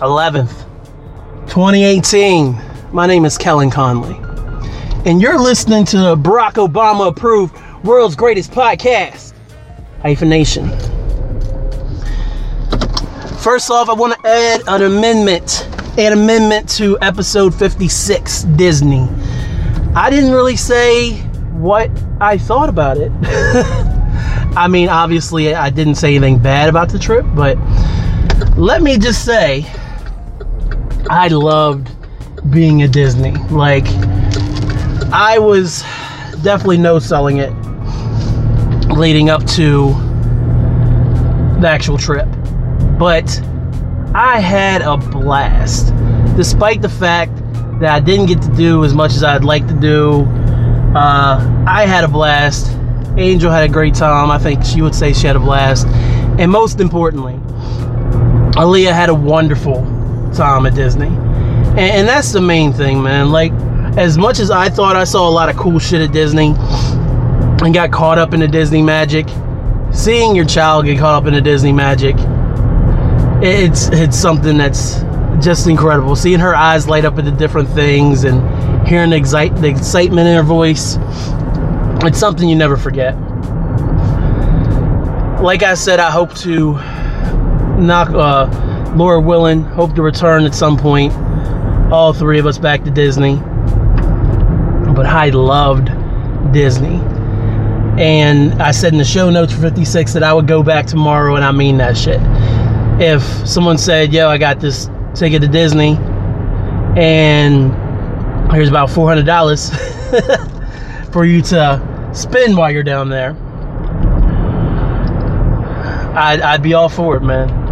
11th, 2018. My name is Kellen Conley, and you're listening to the Barack Obama approved world's greatest podcast, Hyphen Nation. First off, I want to add an amendment, an amendment to episode 56, Disney. I didn't really say what I thought about it. I mean, obviously, I didn't say anything bad about the trip, but let me just say, I loved being at Disney. Like, I was definitely no selling it leading up to the actual trip. But I had a blast, despite the fact that I didn't get to do as much as I'd like to do. Uh, I had a blast. Angel had a great time. I think she would say she had a blast. And most importantly, Aaliyah had a wonderful time at Disney. And, and, that's the main thing, man. Like, as much as I thought I saw a lot of cool shit at Disney and got caught up in the Disney magic, seeing your child get caught up in the Disney magic, it's it's something that's just incredible. Seeing her eyes light up at the different things and hearing the, excite, the excitement in her voice, it's something you never forget. Like I said, I hope to knock uh, Laura willing, hope to return at some point. All three of us back to Disney. But I loved Disney. And I said in the show notes for 56 that I would go back tomorrow, and I mean that shit. If someone said, Yo, I got this ticket to Disney, and here's about $400 for you to spend while you're down there, I'd, I'd be all for it, man.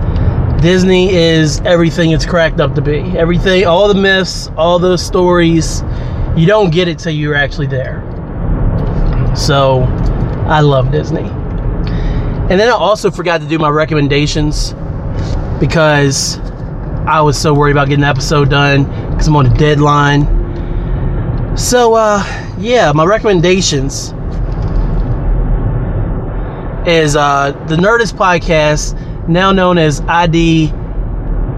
Disney is everything it's cracked up to be. Everything, all the myths, all those stories, you don't get it till you're actually there. So, I love Disney. And then I also forgot to do my recommendations because I was so worried about getting the episode done because I'm on a deadline. So, uh, yeah, my recommendations is uh, the Nerdist podcast now known as ID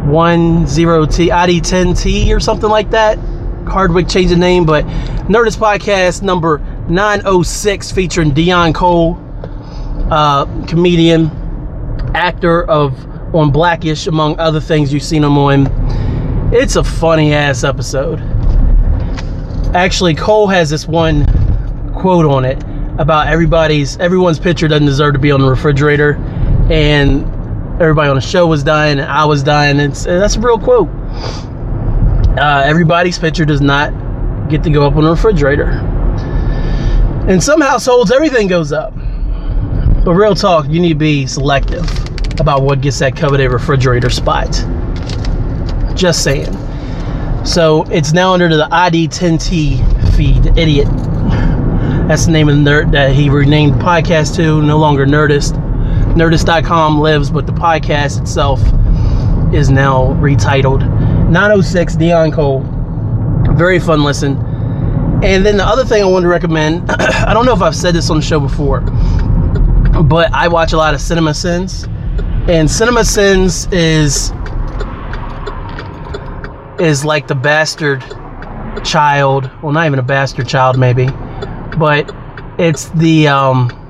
10T, ID 10T or something like that. Hardwick changed the name, but Nerdist Podcast number 906 featuring Deon Cole, uh, comedian, actor of on Blackish, among other things you've seen him on. It's a funny ass episode. Actually, Cole has this one quote on it about everybody's everyone's picture doesn't deserve to be on the refrigerator, and everybody on the show was dying and I was dying. It's that's a real quote. Uh, everybody's picture does not get to go up on the refrigerator. In some households, everything goes up. But real talk, you need to be selective about what gets that coveted refrigerator spot. Just saying. So it's now under the ID10T feed, idiot. That's the name of the nerd that he renamed the podcast to, no longer Nerdist. Nerdist.com lives, but the podcast itself is now retitled 906 Deon Cole. Very fun listen. And then the other thing I wanted to recommend, I don't know if I've said this on the show before, but I watch a lot of Cinema Sins. And Cinema Sins is is like the bastard child. Well, not even a bastard child, maybe, but it's the um,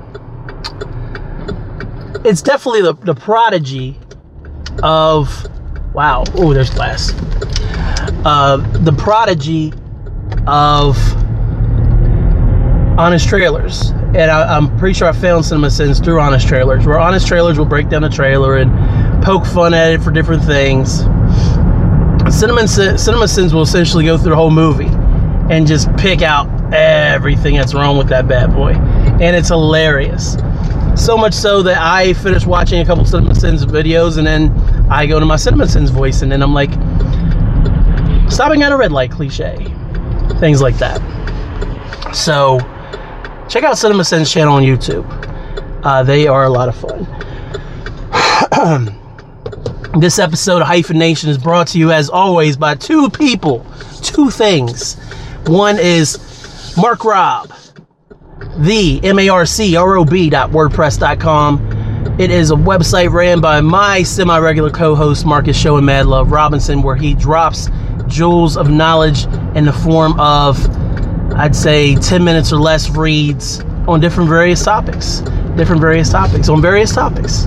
it's definitely the, the prodigy of wow. Oh, there's glass. Uh, the prodigy of honest trailers, and I, am pretty sure I found Cinema Sins through honest trailers, where honest trailers will break down the trailer and poke fun at it for different things. Cinema, Cinema Sins will essentially go through the whole movie and just pick out everything that's wrong with that bad boy, and it's hilarious. So much so that I finished watching a couple Cinema Sins videos and then I go to my CinemaSins voice, and then I'm like, stopping at a red light cliche, things like that. So, check out CinemaSins channel on YouTube. Uh, they are a lot of fun. this episode of Hyphenation is brought to you, as always, by two people, two things. One is Marc Rob, the M A R C R O B dot WordPress.com. It is a website ran by my semi regular co host, Marcus Show and Mad Love Robinson, where he drops jewels of knowledge in the form of, I'd say, 10 minutes or less reads on different various topics. Different various topics, on various topics.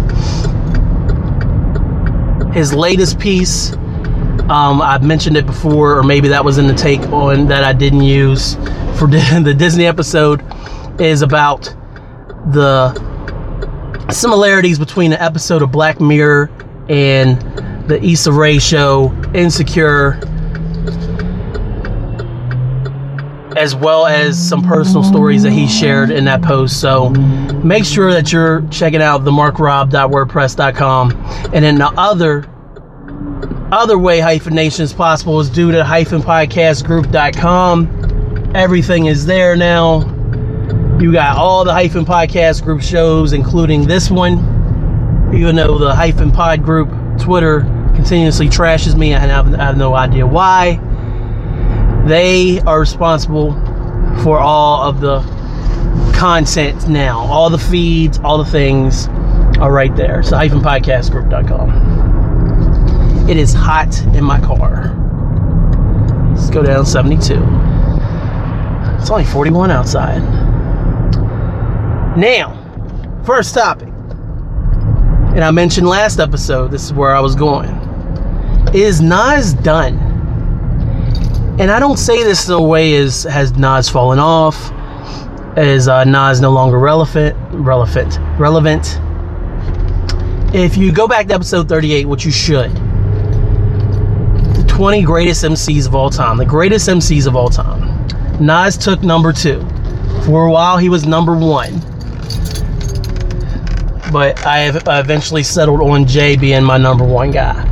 His latest piece, um, I've mentioned it before, or maybe that was in the take on that I didn't use for the Disney episode, is about the similarities between the episode of Black Mirror and the Issa Rae show, Insecure, as well as some personal stories that he shared in that post. So make sure that you're checking out the marcrob.wordpress.com. And then the other other way hyphenation is possible is due to hyphenpodcastgroup.com. Everything is there now you got all the Hyphen Podcast Group shows, including this one. Even though the Hyphen Pod Group Twitter continuously trashes me, and I have, I have no idea why. They are responsible for all of the content now. All the feeds, all the things are right there. So hyphenpodcastgroup.com. It is hot in my car. Let's go down 72. It's only 41 outside. Now, first topic. And I mentioned last episode, this is where I was going. Is Nas done? And I don't say this in a way as has Nas fallen off, is uh, Nas no longer relevant, relevant, relevant. If you go back to episode 38, which you should, the 20 greatest MCs of all time, the greatest MCs of all time. Nas took number two. For a while, he was number one but I have eventually settled on Jay being my number one guy.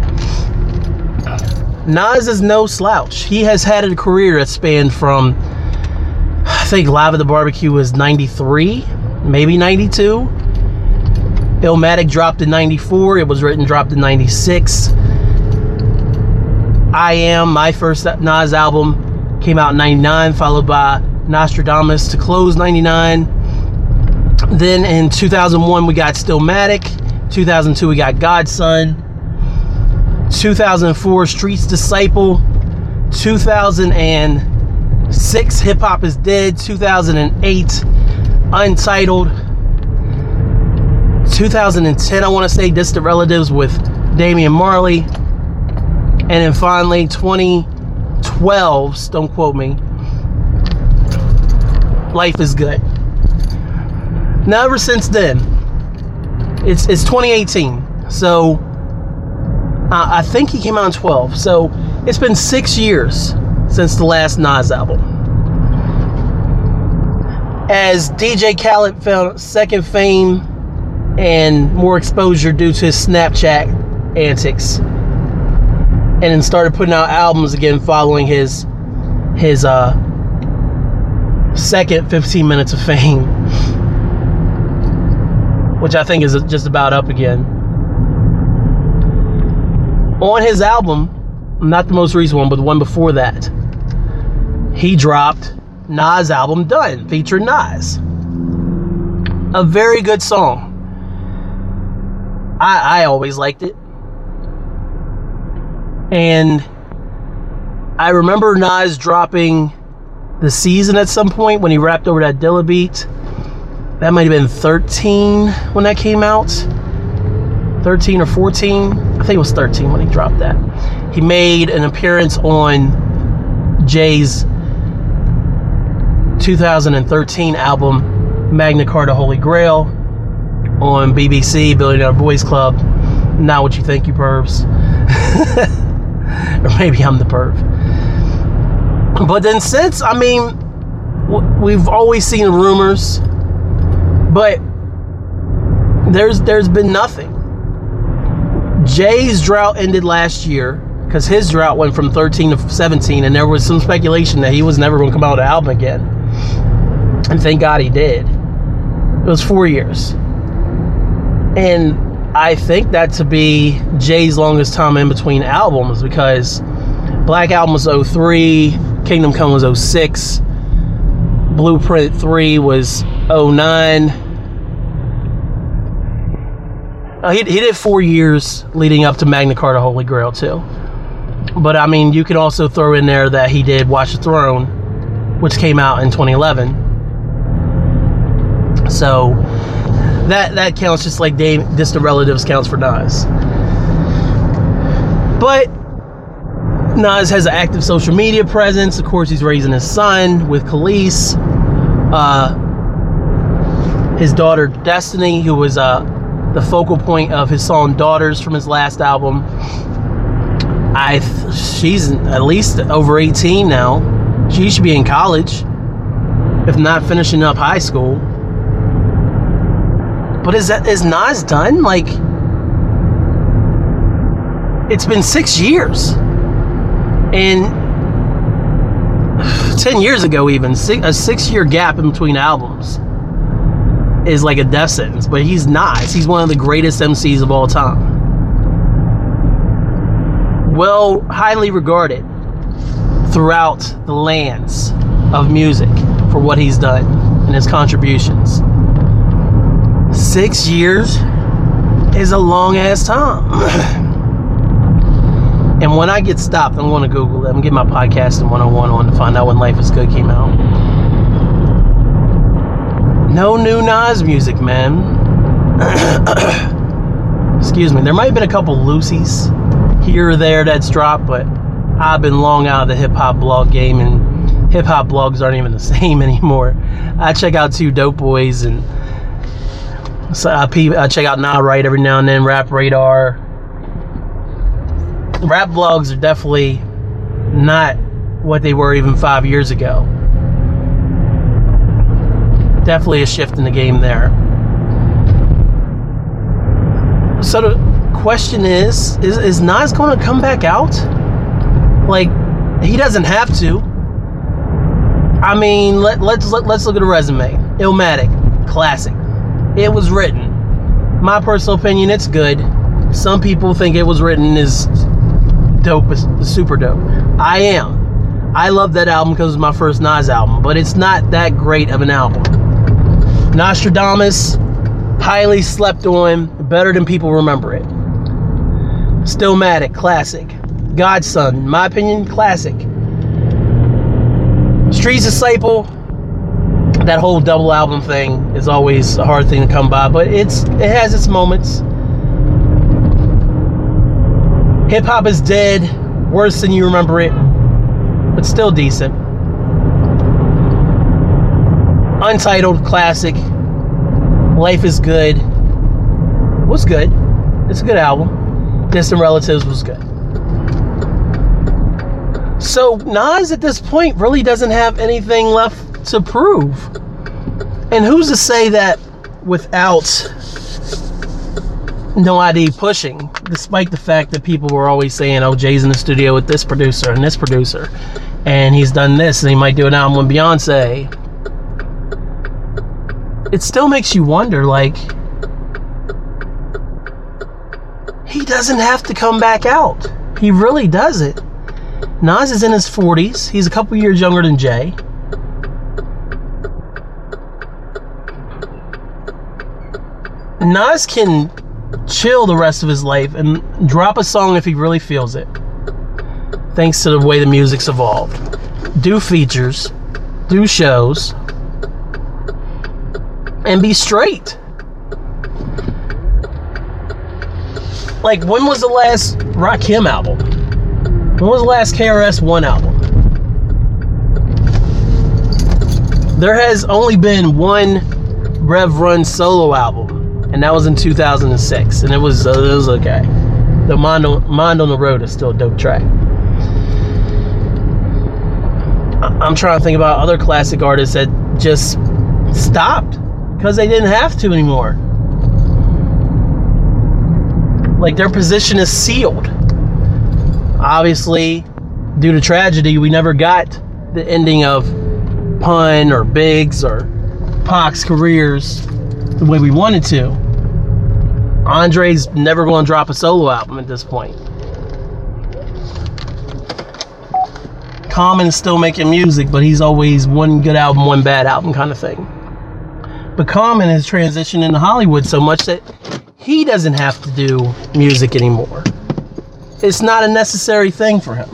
Nas is no slouch. He has had a career that spanned from, I think Live at the Barbecue was 93, maybe 92. Illmatic dropped in 94. It was written, dropped in 96. I Am, my first Nas album, came out in 99, followed by Nastradamus to close 99. Then in 2001, we got Stillmatic. 2002, we got God's Son. 2004, Street's Disciple. 2006, Hip Hop is Dead. 2008, Untitled. 2010, I want to say Distant Relatives with Damian Marley. And then finally, 2012, don't quote me, Life is Good. Now, ever since then, it's it's 2018. So uh, I think he came out in 12. So it's been six years since the last Nas album. As DJ Khaled found second fame and more exposure due to his Snapchat antics, and then started putting out albums again following his his uh, second 15 minutes of fame which I think is just about up again. On his album, not the most recent one, but the one before that, he dropped Nas' album Done, featuring Nas. A very good song. I, I always liked it. And I remember Nas dropping the season at some point when he rapped over that Dilla beat that might have been 13 when that came out. 13 or 14 i think it was 13 when he dropped that. He made an appearance on jay's 2013 album magna carta holy grail on bbc billionaire boys club. Not what you think you pervs. Or maybe i'm the perv. But then since i mean we've always seen rumors but there's there's been nothing. Jay's drought ended last year because his drought went from 13 to 17, and there was some speculation that he was never going to come out with an album again. And thank God he did. It was four years. And I think that to be Jay's longest time in between albums because Black Album was 03, Kingdom Come was 06, Blueprint 3 was 09. Uh, he, he did four years leading up to Magna Carta Holy Grail, too. But I mean, you can also throw in there that he did Watch the Throne, which came out in 2011. So that that counts just like Dave, distant relatives counts for Nas. But Nas has an active social media presence. Of course, he's raising his son with Kelis. Uh, his daughter Destiny, who was uh, the focal point of his song "Daughters" from his last album. I she's at least over 18 now. She should be in college, if not finishing up high school. But is that is Nas done? Like, it's been six years, and ten years ago, even six, a six-year gap in between albums is like a death sentence. But he's not. He's one of the greatest MCs of all time. Well, highly regarded throughout the lands of music for what he's done and his contributions six years is a long ass time. and when I get stopped, I'm going to Google it. I'm going to get my podcast in 101 on to find out when Life is Good came out. No new Nas music, man. Excuse me. There might have been a couple Lucy's here or there that's dropped, but I've been long out of the hip hop blog game, and hip hop blogs aren't even the same anymore. I check out two Dope Boys and so I, I check out Nah Right every now and then, Rap Radar. Rap blogs are definitely not what they were even five years ago. Definitely a shift in the game there. So the question is, is, is Nas going to come back out? Like, he doesn't have to. I mean, let, let's let, let's look at a resume. Illmatic, classic. It was written. My personal opinion, it's good. Some people think it was written is dope, super dope. I am. I love that album because it's my first Nas album, but it's not that great of an album. Nastradamus, highly slept on, better than people remember it. Stillmatic, classic. God's Son, in my opinion, classic. Street's Disciple, that whole double album thing is always a hard thing to come by, but it's it has its moments. Hip hop is dead, worse than you remember it, but still decent. Untitled classic. Life is good. Was good. It's a good album. Distant Relatives was good. So Nas at this point really doesn't have anything left to prove. And who's to say that without No I.D. pushing, despite the fact that people were always saying, oh, Jay's in the studio with this producer and this producer, and he's done this, and he might do an album with Beyonce. It still makes you wonder, like, he doesn't have to come back out. He really does it. Nas is in his 40s. He's a couple years younger than Jay. Nas can chill the rest of his life and drop a song if he really feels it. Thanks to the way the music's evolved. Do features, do shows, and be straight. Like, when was the last Rakim album? When was the last KRS-One album? There has only been one Rev Run solo album and that was in 2006, and it was uh, it was okay. The Mind on, Mind on the Road is still a dope track. I'm trying to think about other classic artists that just stopped because they didn't have to anymore. Like their position is sealed. Obviously, due to tragedy, we never got the ending of Pun or Biggs or Pac's careers the way we wanted to. Andre's never going to drop a solo album at this point. Common's still making music, but he's always one good album, one bad album kind of thing. But Common has transitioned into Hollywood so much that he doesn't have to do music anymore. It's not a necessary thing for him.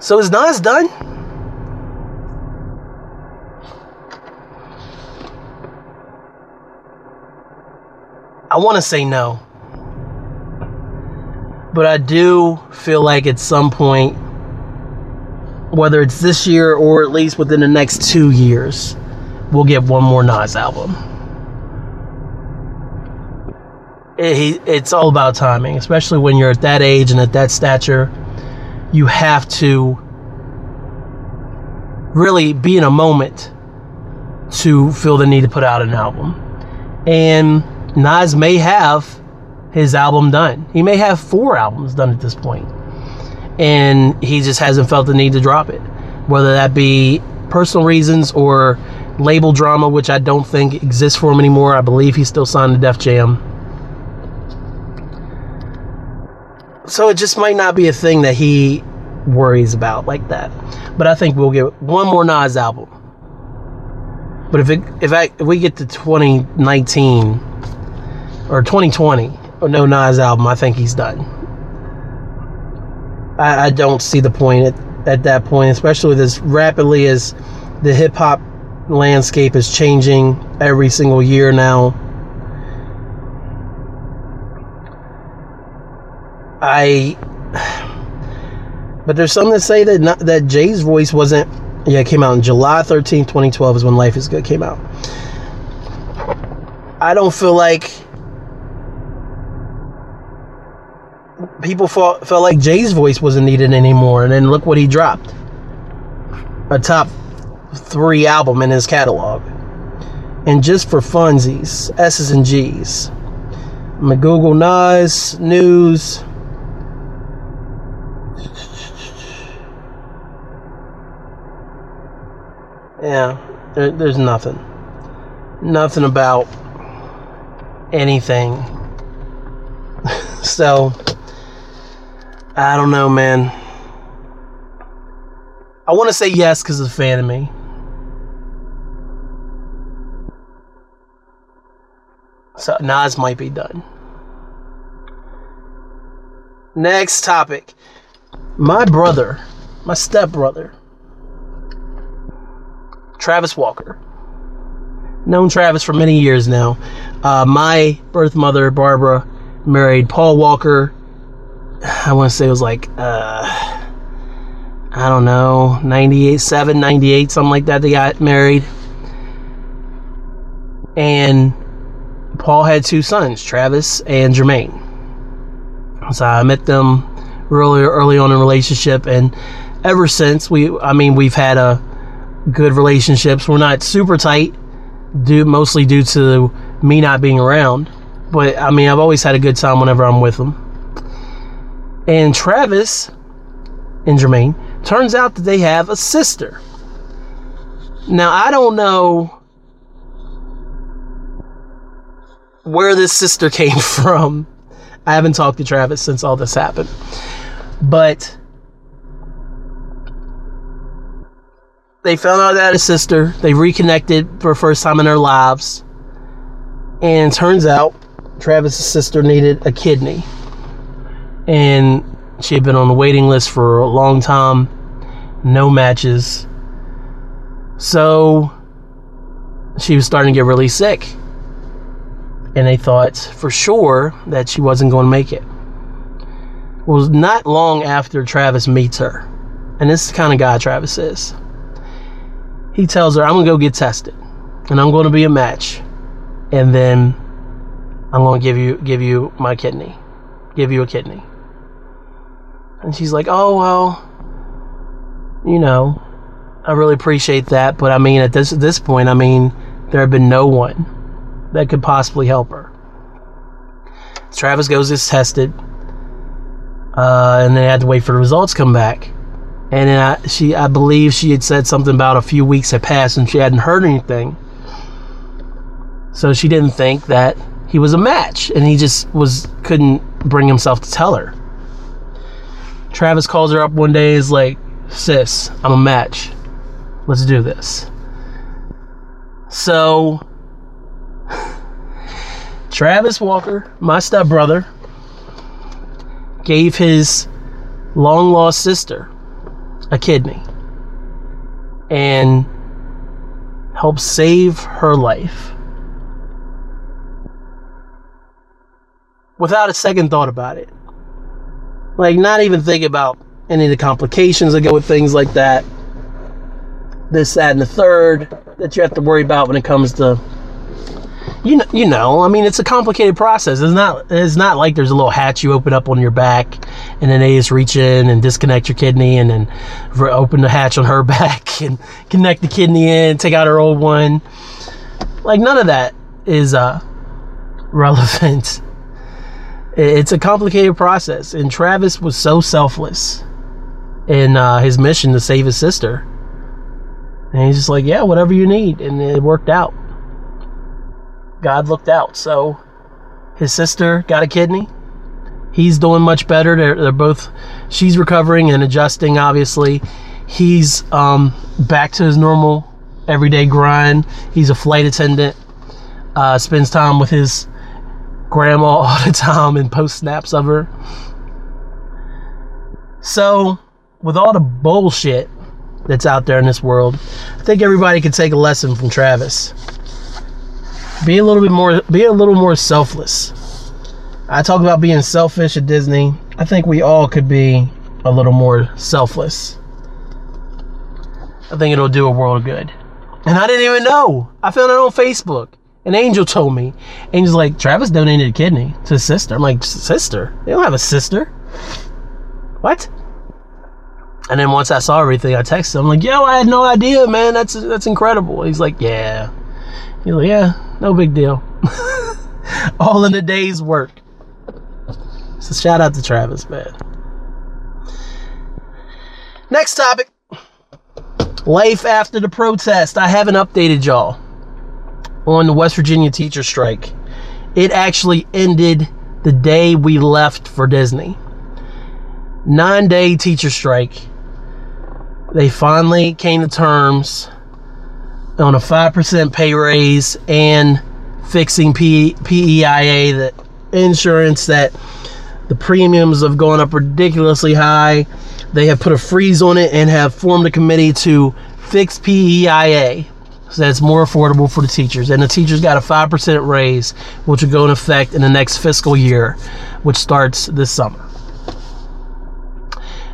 So is Nas done? I want to say no. But I do feel like at some point, whether it's this year or at least within the next two years, we'll get one more Nas album. It, it's all about timing, especially when you're at that age and at that stature. You have to really be in a moment to feel the need to put out an album. And Nas may have his album done. He may have four albums done at this point. And he just hasn't felt the need to drop it. Whether that be personal reasons or label drama, which I don't think exists for him anymore. I believe he's still signed to Def Jam. So it just might not be a thing that he worries about like that. But I think we'll get one more Nas album. But if it if I if we get to 2019 or 2020 or no Nas album, I think he's done. I, I don't see the point at, at that point, especially with as rapidly as the hip hop landscape is changing every single year now. I but there's some that say that not, that Jay's voice wasn't yeah, it came out in July 13th, 2012 is when Life is Good came out. I don't feel like people felt, felt like Jay's voice wasn't needed anymore. And then look what he dropped a top three album in his catalog. And just for funsies, S's and G's. I'm Google Nas news. Yeah, there, there's nothing. Nothing about anything. so, I don't know, man. I want to say yes because it's a fan of me. So Nas might be done. Next topic. My brother, my stepbrother, Travis Walker. Known Travis for many years now. Uh, my birth mother, Barbara, married Paul Walker, I want to say it was like, uh, I don't know, 98, 7, 98, something like that. They got married. And Paul had two sons, Travis and Jermaine. So I met them really early on in relationship, and ever since we, I mean, we've had a good relationships. We're not super tight, due mostly due to me not being around. But I mean, I've always had a good time whenever I'm with them. And Travis and Jermaine turns out that they have a sister. Now, I don't know where this sister came from. I haven't talked to Travis since all this happened. But they found out that a sister. They reconnected for the first time in their lives. And turns out Travis's sister needed a kidney and she had been on the waiting list for a long time, no matches. So she was starting to get really sick. And they thought for sure that she wasn't going to make it. It was not long after Travis meets her. And this is the kind of guy Travis is. He tells her, I'm going to go get tested. And I'm going to be a match. And then I'm going to give you give you my kidney. Give you a kidney. And she's like, oh, well, you know, I really appreciate that. But I mean, at this, at this point, I mean, there had been no one, that could possibly help her. Travis goes is tested, uh, and they had to wait for the results to come back. And then I, she, I believe she had said something about a few weeks had passed and she hadn't heard anything. So she didn't think that he was a match, and he just was couldn't bring himself to tell her. Travis calls her up one day, is like, "Sis, I'm a match. Let's do this." So Travis Walker, my stepbrother, gave his long lost sister a kidney and helped save her life. Without a second thought about it. Like, not even think about any of the complications that go with things like that. This, that, and the third that you have to worry about when it comes to you know, you know, I mean, it's a complicated process. It's not, it's not like there's a little hatch you open up on your back, and then they just reach in and disconnect your kidney, and then open the hatch on her back and connect the kidney in, take out her old one. Like none of that is uh, relevant. It's a complicated process, and Travis was so selfless in uh, his mission to save his sister. And he's just like, yeah, whatever you need, and it worked out. God looked out. So his sister got a kidney. He's doing much better. They're, they're both, she's recovering and adjusting, obviously. He's um, back to his normal everyday grind. He's a flight attendant, uh, spends time with his grandma all the time and post snaps of her. So, with all the bullshit that's out there in this world, I think everybody could take a lesson from Travis. Be a little bit more be a little more selfless. I talk about being selfish at disney. I think we all could be a little more selfless. I think it'll do a world of good. And i didn't even know. I found it on facebook an angel told me angel's like travis donated a kidney to his sister i'm like sister they don't have a sister what and then once i saw everything i texted him I'm like yo i had no idea man that's that's incredible he's like yeah he's like yeah no big deal. All in a day's work. So shout out to Travis, man. Next topic. Life after the protest. I haven't updated y'all on the West Virginia teacher strike. It actually ended the day we left for Disney. Nine day teacher strike. They finally came to terms on a 5% pay raise and fixing P- PEIA, the insurance that the premiums have gone up ridiculously high. They have put a freeze on it and have formed a committee to fix PEIA so that it's more affordable for the teachers. And the teachers got a 5% raise, which will go in effect in the next fiscal year, which starts this summer.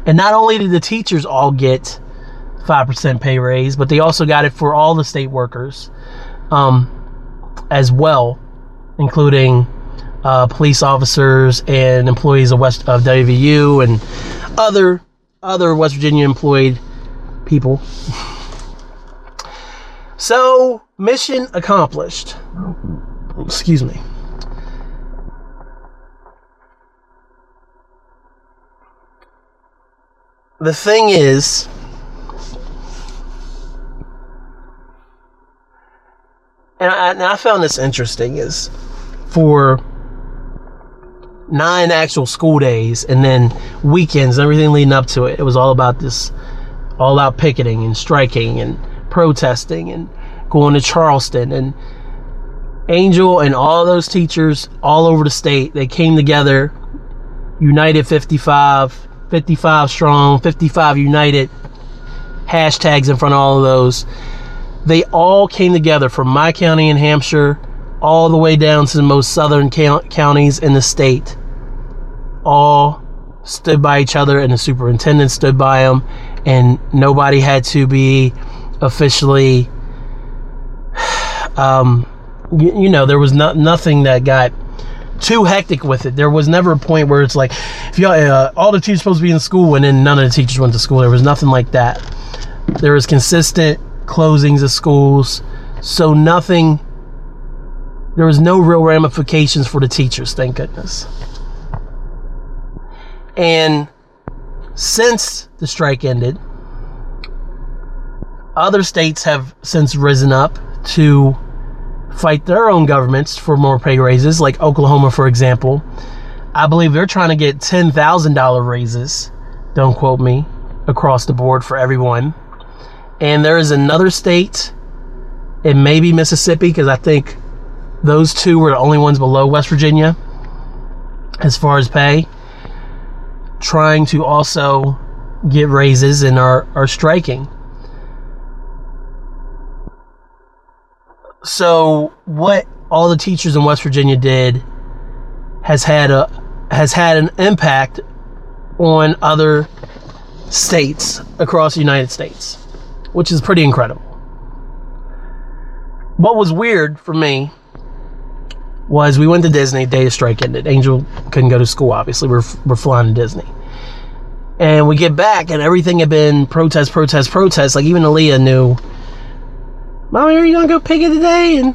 And not only did the teachers all get 5% pay raise, but they also got it for all the state workers um, as well, including uh, police officers and employees of West of WVU and other other West Virginia employed people. so, mission accomplished. Excuse me. The thing is, and I, and I found this interesting is for nine actual school days and then weekends everything leading up to it. It was all about this, all out picketing and striking and protesting and going to Charleston and Angel and all those teachers all over the state. They came together, united 55, 55 strong, 55 united hashtags in front of all of those they all came together from my county in Hampshire all the way down to the most southern counties in the state. All stood by each other, and the superintendent stood by them, and nobody had to be officially. Um, you, you know, there was not nothing that got too hectic with it. There was never a point where it's like, if you uh, all the teachers supposed to be in school, and then none of the teachers went to school. There was nothing like that. There was consistent closings of schools. So nothing there was no real ramifications for the teachers, thank goodness. And since the strike ended, other states have since risen up to fight their own governments for more pay raises, like Oklahoma, for example. I believe they're trying to get $10,000 raises, don't quote me, across the board for everyone. And there is another state, it may be Mississippi, because I think those two were the only ones below West Virginia as far as pay, trying to also get raises and are, are striking. So what all the teachers in West Virginia did has had a has had an impact on other states across the United States, which is pretty incredible. What was weird for me was we went to Disney, day of strike ended. Angel couldn't go to school, obviously. We're, we're flying to Disney. And we get back, and everything had been protest, protest, protest. Like, even Aaliyah knew mommy, are you gonna go picking today? And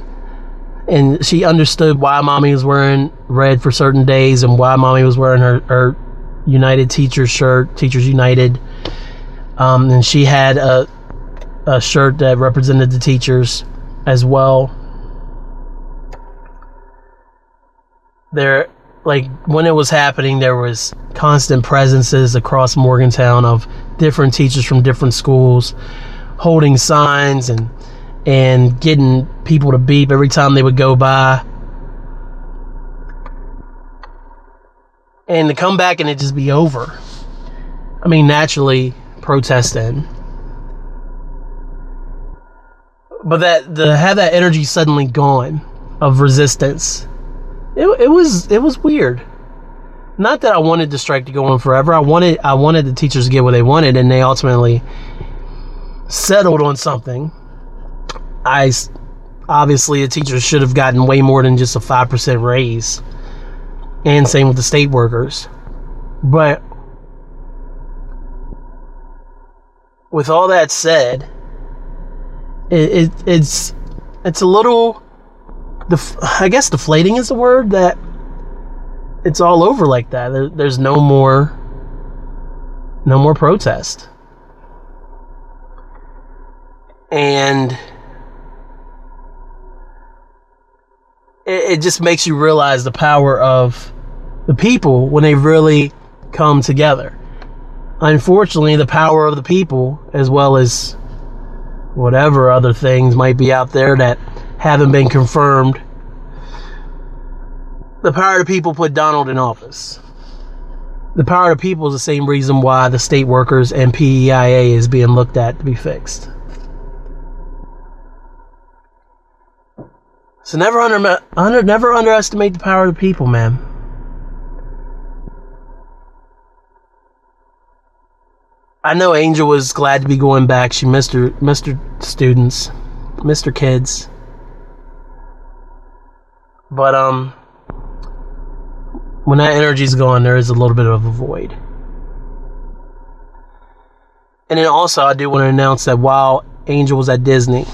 and she understood why mommy was wearing red for certain days and why mommy was wearing her, her United Teachers shirt, Teachers United. Um, and she had a a shirt that represented the teachers as well. There, like when it was happening, there was constant presences across Morgantown of different teachers from different schools holding signs and and getting people to beep every time they would go by. And to come back and it just be over. I mean, naturally, protesting. But that the have that energy suddenly gone of resistance. It, it was it was weird. Not that I wanted the strike to go on forever. I wanted I wanted the teachers to get what they wanted, and they ultimately settled on something I obviously the teachers should have gotten way more than just a 5% raise. And same with the state workers. But with all that said, it, it it's it's a little def- I guess deflating is the word that it's all over like that. There, there's no more no more protest. And it, it just makes you realize the power of the people when they really come together. Unfortunately, the power of the people, as well as whatever other things might be out there that haven't been confirmed, the power of the people put Donald in office. The power of the people is the same reason why the state workers and PEIA is being looked at to be fixed. So never under, under never underestimate the power of the people, man. I know Angel was glad to be going back. She missed her, missed her students, missed her kids. But um, when that energy's gone, there is a little bit of a void. And then also, I do want to announce that while Angel was at Disney,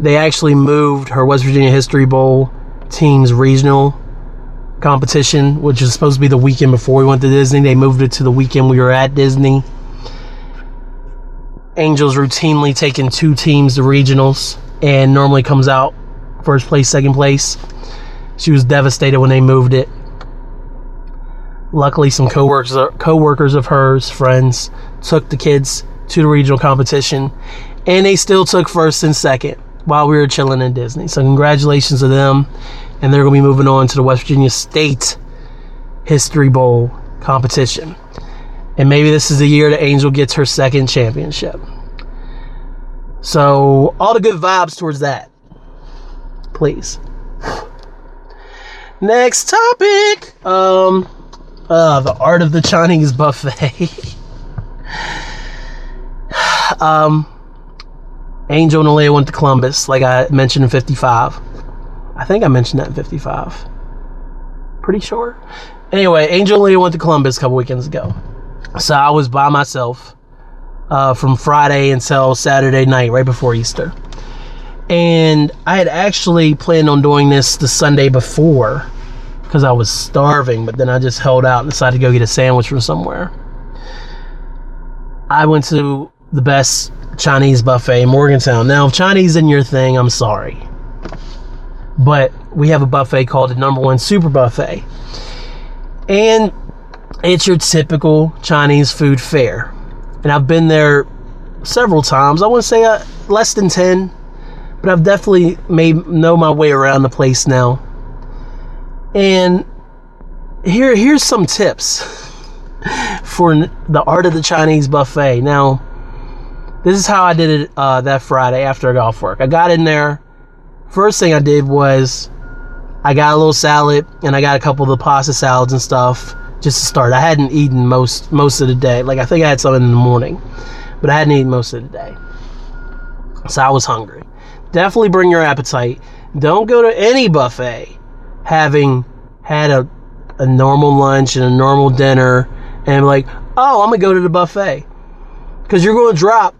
they actually moved her West Virginia History Bowl team's regional competition, which is supposed to be the weekend before we went to Disney. They moved it to the weekend we were at Disney. Angels routinely taking two teams to regionals and normally comes out first place, second place. She was devastated when they moved it. Luckily, some coworkers co-workers of hers, friends, took the kids to the regional competition, and they still took first and second while we were chilling in Disney. So congratulations to them, and they're going to be moving on to the West Virginia State History Bowl competition. And maybe this is the year that Angel gets her second championship. So all the good vibes towards that. Please. Next topic. Um uh the art of the Chinese buffet. um Angel and Aaliyah went to Columbus, like I mentioned in 55. I think I mentioned that in 55. Pretty sure. Anyway, Angel and Aaliyah went to Columbus a couple weekends ago. So I was by myself uh, from Friday until Saturday night, right before Easter. And I had actually planned on doing this the Sunday before because I was starving, but then I just held out and decided to go get a sandwich from somewhere. I went to the best Chinese buffet in Morgantown. Now, if Chinese is in your thing, I'm sorry. But we have a buffet called the number one super buffet. And it's your typical Chinese food fare. And I've been there several times. I want to say uh, less than 10, but I've definitely made know my way around the place now. And here here's some tips for the art of the Chinese buffet. Now, this is how I did it uh, that Friday after I got off work. I got in there. First thing I did was I got a little salad and I got a couple of the pasta salads and stuff just to start. I hadn't eaten most most of the day. Like I think I had some in the morning, but I hadn't eaten most of the day. So I was hungry. Definitely bring your appetite. Don't go to any buffet having had a a normal lunch and a normal dinner and like, "Oh, I'm to go to the buffet." Cuz you're to drop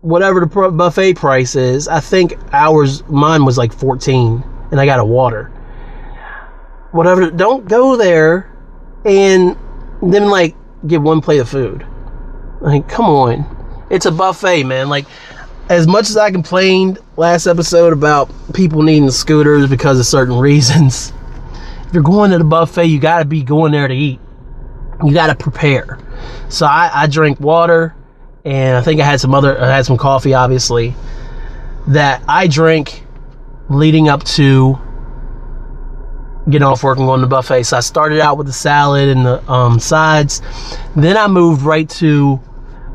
whatever the buffet price is. I think ours mine was like 14 and I got a water. Whatever, don't go there and then like get one plate of food. Like, come on. It's a buffet, man. Like, as much as I complained last episode about people needing scooters because of certain reasons, if you're going to the buffet, you got to be going there to eat. You got to prepare. So I, I drank water, and I think I had some other, I had some coffee, obviously, that I drank leading up to getting off work and going to the buffet. So I started out with the salad and the um, sides. Then I moved right to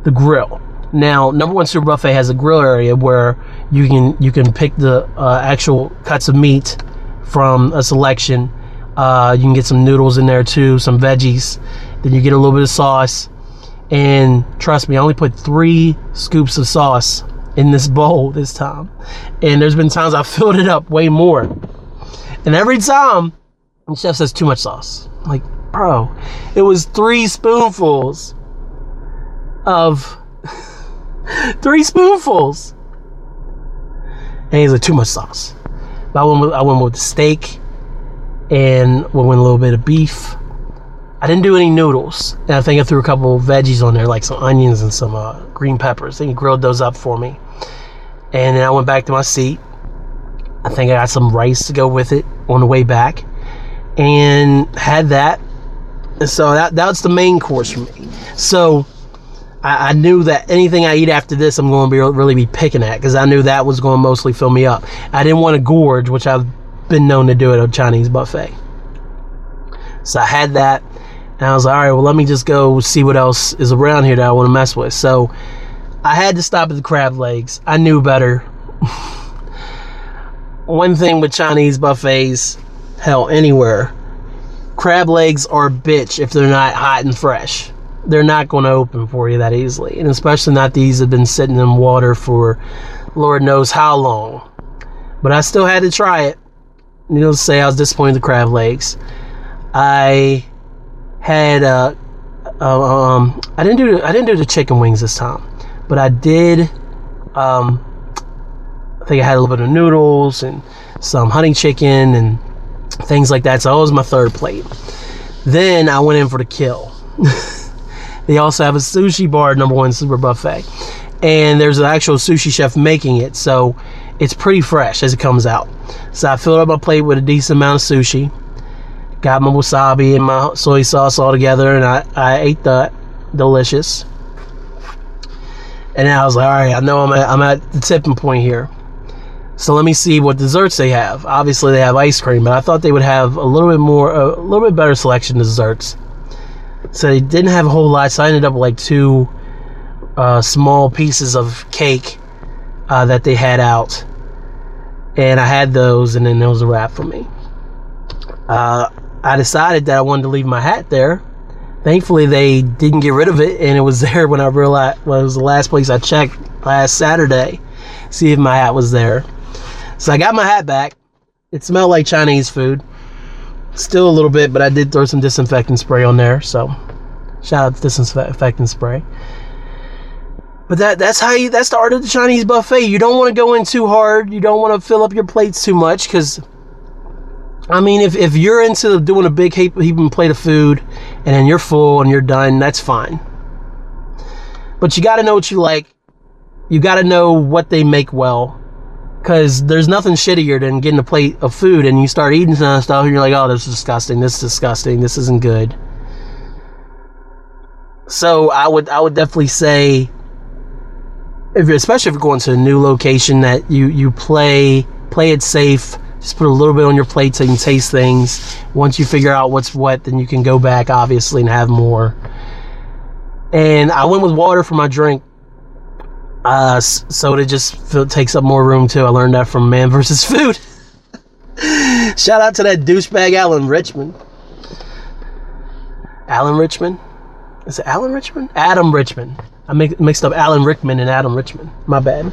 the grill. Now, number one super buffet has a grill area where you can you can pick the uh, actual cuts of meat from a selection. Uh, you can get some noodles in there too, some veggies. Then you get a little bit of sauce. And trust me, I only put three scoops of sauce in this bowl this time. And there's been times I filled it up way more. And every time, the chef says too much sauce. I'm like, bro, it was three spoonfuls of three spoonfuls. And he's like, too much sauce. But I went with, I went with the steak and we went a little bit of beef. I didn't do any noodles. And I think I threw a couple veggies on there, like some onions and some uh, green peppers. And he grilled those up for me. And then I went back to my seat I think I got some rice to go with it on the way back, and had that. And so that that's the main course for me. So I, I knew that anything I eat after this, I'm going to be really be picking at because I knew that was going to mostly fill me up. I didn't want to gorge, which I've been known to do at a Chinese buffet. So I had that, and I was like, all right, well, let me just go see what else is around here that I want to mess with. So I had to stop at the crab legs. I knew better. one thing with Chinese buffets, hell, anywhere, crab legs are bitch if they're not hot and fresh. They're not going to open for you that easily. And especially not these have been sitting in water for Lord knows how long. But I still had to try it. Needless to say, I was disappointed in the crab legs. I had uh, uh, um, I didn't do I didn't do the chicken wings this time, but I did um, I think I had a little bit of noodles and some honey chicken and things like that. So that was my third plate. Then I went in for the kill. they also have a sushi bar, number one super buffet, and there's an actual sushi chef making it, so it's pretty fresh as it comes out. So I filled up my plate with a decent amount of sushi, got my wasabi and my soy sauce all together, and I, I ate that. Delicious. And I was like, all right, I know I'm at, I'm at the tipping point here. So let me see what desserts they have. Obviously, they have ice cream, but I thought they would have a little bit more, a little bit better selection of desserts. So they didn't have a whole lot. So I ended up with like two uh, small pieces of cake uh, that they had out, and I had those, and then there was a wrap for me. Uh, I decided that I wanted to leave my hat there. Thankfully, they didn't get rid of it, and it was there when I realized well, it was the last place I checked last Saturday, see if my hat was there. So I got my hat back. It smelled like Chinese food. Still a little bit, but I did throw some disinfectant spray on there. So shout out to disinfectant spray. but that that's how you that's the art of the Chinese buffet. You don't want to go in too hard. You don't want to fill up your plates too much because I mean, if, if you're into doing a big heaping plate of food and then you're full and you're done, that's fine. But you got to know what you like. You got to know what they make well. Because there's nothing shittier than getting a plate of food and you start eating some stuff and you're like, oh, this is disgusting. This is disgusting. This isn't good. So I would I would definitely say, if especially if you're going to a new location, that you you play play it safe just put a little bit on your plate so you can taste things. Once you figure out what's what, then you can go back, obviously, and have more. And I went with water for my drink. Uh, soda just feel, takes up more room too. I learned that from Man vs. Food. Shout out to that douchebag Alan Richmond. Alan Richmond? Is it Alan Richmond? Adam Richmond. I mixed up Alan Rickman and Adam Richmond. My bad.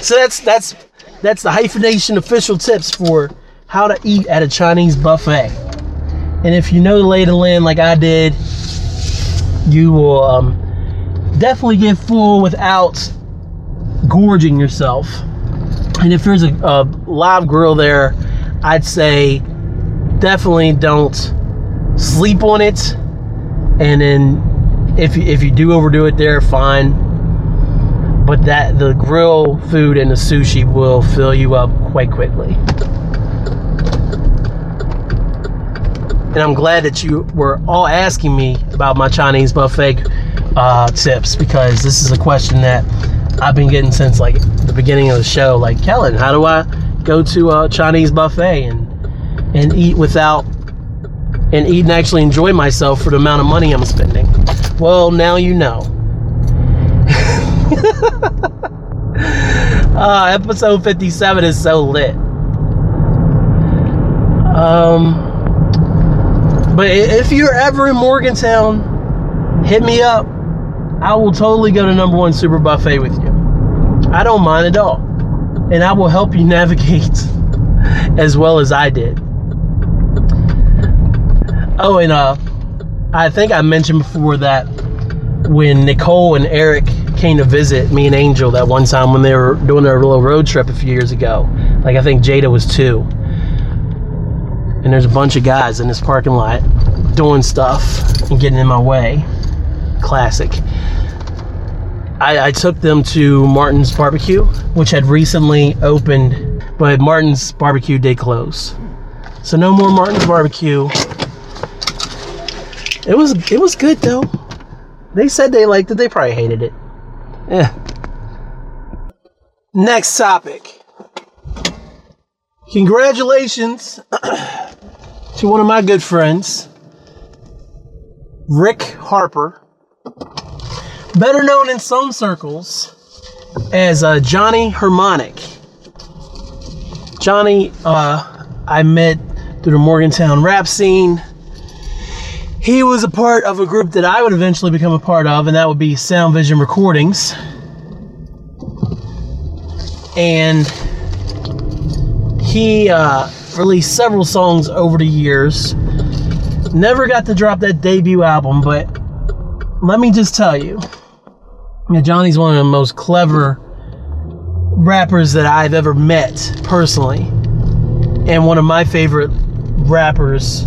So that's that's that's the hyphenation official tips for how to eat at a Chinese buffet. And if you know the lay of the land like I did, you will um, definitely get full without gorging yourself. And if there's a, a live grill there, I'd say definitely don't sleep on it. And then if if you do overdo it there, fine but that the grill food and the sushi will fill you up quite quickly. And I'm glad that you were all asking me about my Chinese buffet uh, tips because this is a question that I've been getting since like the beginning of the show. Like, Kellen, how do I go to a Chinese buffet and and eat without and eat and actually enjoy myself for the amount of money I'm spending? Well, now you know. Uh, episode 57 is so lit. Um, but if you're ever in Morgantown, hit me up. I will totally go to number one super buffet with you. I don't mind at all. And I will help you navigate as well as I did. Oh, and uh, I think I mentioned before that when Nicole and Eric came to visit me and Angel that one time when they were doing their little road trip a few years ago. Like I think Jada was two. And there's a bunch of guys in this parking lot doing stuff and getting in my way. Classic. I, I took them to Martin's Barbecue, which had recently opened, but Martin's Barbecue did close. So no more Martin's Barbecue. It was it was good though. They said they liked it. They probably hated it. Yeah. Next topic. Congratulations to one of my good friends, Rick Harper, better known in some circles as uh, Johnny Harmonic. Johnny, uh, I met through the Morgantown rap scene he was a part of a group that I would eventually become a part of, and that would be Sound Vision Recordings. And he uh, released several songs over the years. Never got to drop that debut album, but let me just tell you, Johnny's one of the most clever rappers that I've ever met personally, and one of my favorite rappers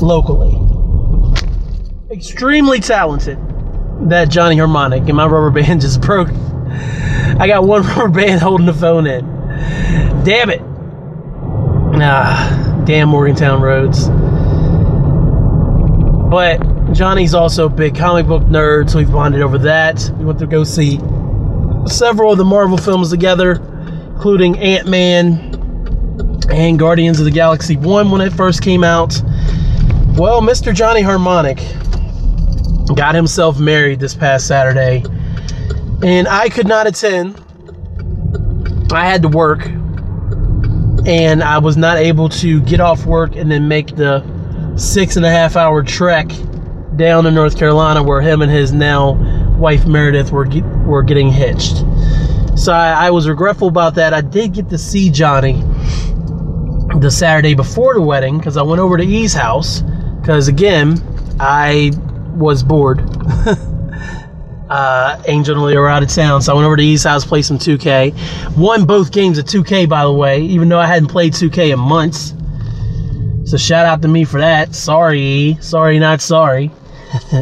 locally extremely talented. That Johnny Harmonic, and my rubber band just broke. I got one rubber band holding the phone in. Damn it. Ah, damn Morgantown roads. But Johnny's also a big comic book nerd, so we bonded over that. We went to go see several of the Marvel films together, including Ant Man and Guardians of the Galaxy 1 when it first came out. Well, Mr. Johnny Harmonic got himself married this past Saturday, and I could not attend. I had to work, and I was not able to get off work and then make the six and a half hour trek down to North Carolina where him and his now wife Meredith were get, were getting hitched. So I, I was regretful about that. I did get to see Johnny the Saturday before the wedding because I went over to E's house because again I was bored. uh, Angel and Leah were out of town, so I went over to E's house, played some 2K. Won both games of 2K, by the way, even though I hadn't played 2K in months. So shout out to me for that. Sorry, sorry, not sorry.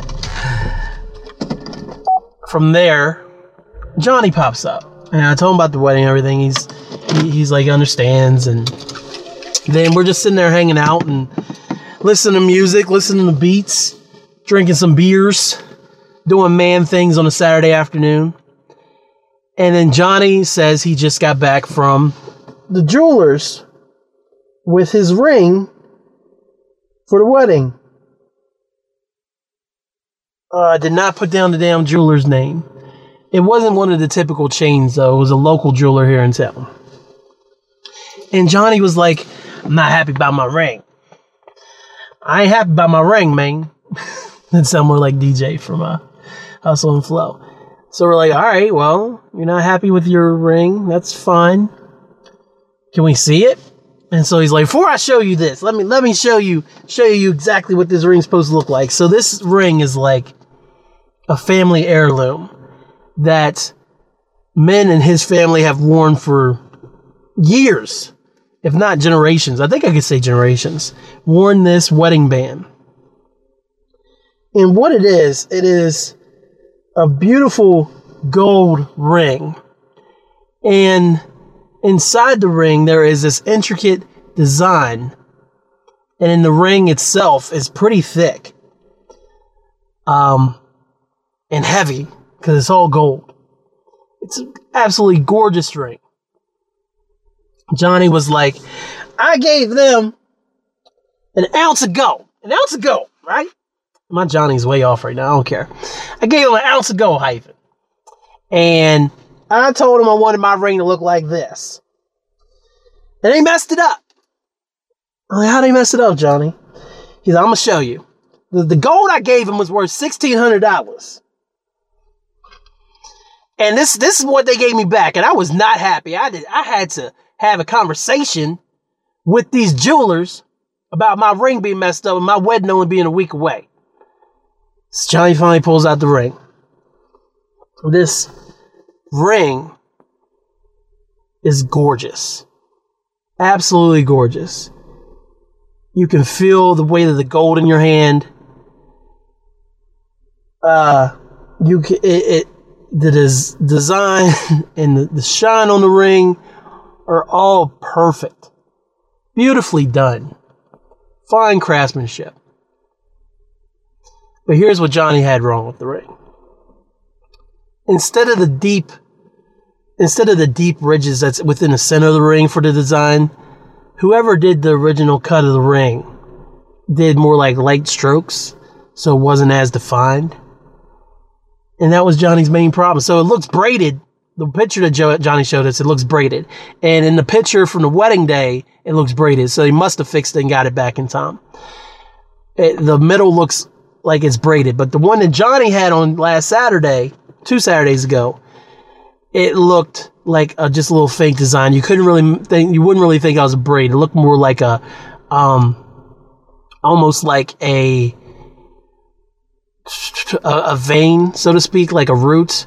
From there, Johnny pops up, and I told him about the wedding and everything. He's he, he's like understands, and then we're just sitting there hanging out and listening to music, listening to beats, drinking some beers, doing man things on a Saturday afternoon. And then Johnny says he just got back from the jewelers with his ring for the wedding. Uh, I did not put down the damn jeweler's name. It wasn't one of the typical chains, though. It was a local jeweler here in town. And Johnny was like, I'm not happy about my ring. I ain't happy about my ring, man. It's somewhere like DJ from uh, Hustle and Flow. So we're like, all right, well, you're not happy with your ring. That's fine. Can we see it? And so he's like, before I show you this, let me let me show you show you exactly what this ring's supposed to look like. So this ring is like a family heirloom that men in his family have worn for years, if not generations. I think I could say generations. Worn this wedding band. And what it is, it is a beautiful gold ring. And inside the ring, there is this intricate design. And in the ring itself is pretty thick. Um, and heavy because it's all gold. It's an absolutely gorgeous ring. Johnny was like, I gave them an ounce of gold. An ounce of gold, right? My Johnny's way off right now. I don't care. I gave him an ounce of gold hyphen. And I told him I wanted my ring to look like this. And they messed it up. I'm like, how they mess it up, Johnny? He's like, I'm gonna show you. The, the gold I gave him was worth sixteen hundred dollars. And this this is what they gave me back, and I was not happy. I did I had to have a conversation with these jewelers about my ring being messed up and my wedding only being a week away. Johnny finally pulls out the ring. This ring is gorgeous. Absolutely gorgeous. You can feel the weight of the gold in your hand. Uh, you can, it, it the des- design and the, the shine on the ring are all perfect. Beautifully done. Fine craftsmanship. But here's what Johnny had wrong with the ring. Instead of the deep instead of the deep ridges that's within the center of the ring for the design, whoever did the original cut of the ring did more like light strokes, so it wasn't as defined. And that was Johnny's main problem. So it looks braided. The picture that Joe, Johnny showed us, it looks braided. And in the picture from the wedding day, it looks braided. So he must have fixed it and got it back in time. It, the middle looks like it's braided. But the one that Johnny had on last Saturday, two Saturdays ago, it looked like a, just a little fake design. You couldn't really think, you wouldn't really think I was a braid. It looked more like a, um, almost like a, a, a vein, so to speak, like a root,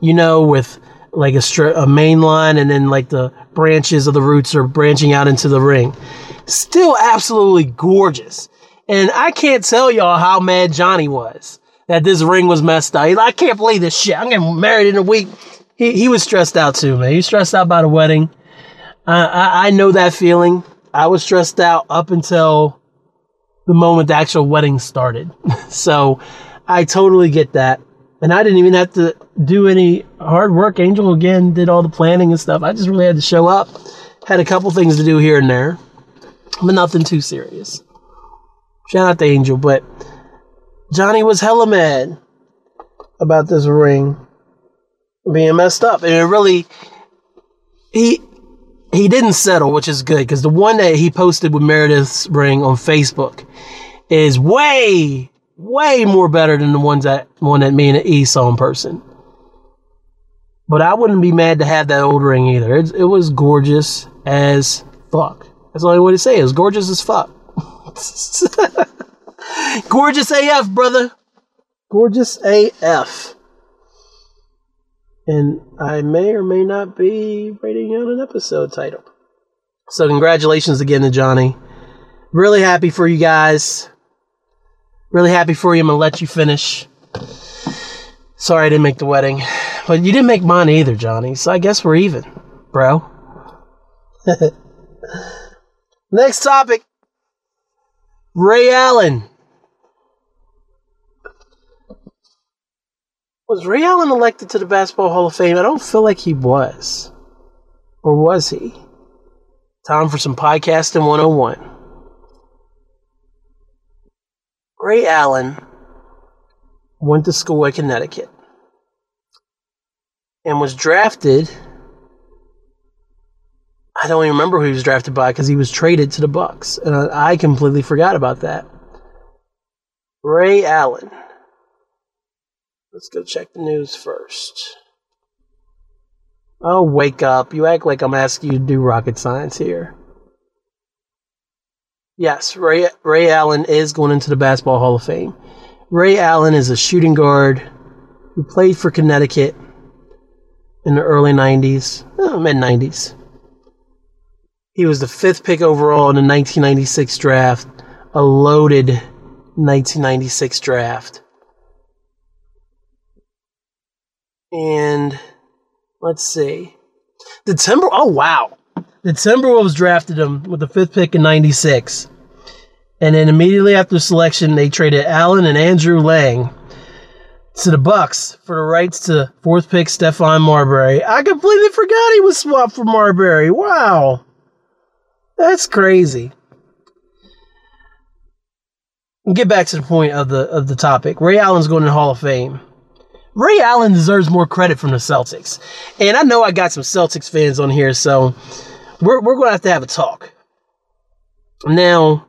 you know, with like a, stri- a main line and then like the branches of the roots are branching out into the ring. Still absolutely gorgeous. And I can't tell y'all how mad Johnny was that this ring was messed up. He's like, I can't believe this shit. I'm getting married in a week. He, he was stressed out too, man. He was stressed out by the wedding. Uh, I, I know that feeling. I was stressed out up until the moment the actual wedding started. so I totally get that. And I didn't even have to do any hard work. Angel again did all the planning and stuff. I just really had to show up. Had a couple things to do here and there, but nothing too serious. Shout out to Angel, but Johnny was hella mad about this ring being messed up, and it really he he didn't settle, which is good because the one that he posted with Meredith's ring on Facebook is way way more better than the ones that one that me and E saw in person. But I wouldn't be mad to have that old ring either. It, it was gorgeous as fuck. That's the only way to say it. It was gorgeous as fuck. gorgeous AF, brother. Gorgeous AF. And I may or may not be writing out an episode title. So, congratulations again to Johnny. Really happy for you guys. Really happy for you. I'm going to let you finish. Sorry I didn't make the wedding. But you didn't make mine either, Johnny. So I guess we're even, bro. Next topic Ray Allen. Was Ray Allen elected to the Basketball Hall of Fame? I don't feel like he was. Or was he? Time for some podcasting 101. Ray Allen went to school at Connecticut and was drafted. I don't even remember who he was drafted by because he was traded to the Bucks, and I, completely forgot about that. Ray Allen. Let's go check the news first. Oh, wake up. You act like I'm asking you to do rocket science here. Yes, Ray, Ray Allen is going into the Basketball Hall of Fame. Ray Allen is a shooting guard who played for Connecticut in the early 90s, oh, uh, mid 90s. He was the fifth pick overall in the 1996 draft, a loaded 1996 draft. And let's see. The Timber oh wow. The Timberwolves drafted him with the fifth pick in ninety six. And then immediately after selection they traded Allen and Andrew Lang to the Bucks for the rights to fourth pick Stephon Marbury. I completely forgot he was swapped for Marbury. Wow. That's crazy. Get back to the point of the of the topic. Ray Allen's going to the Hall of Fame. Ray Allen deserves more credit from the Celtics. And I know I got some Celtics fans on here, so we're, we're going to have to have a talk. Now,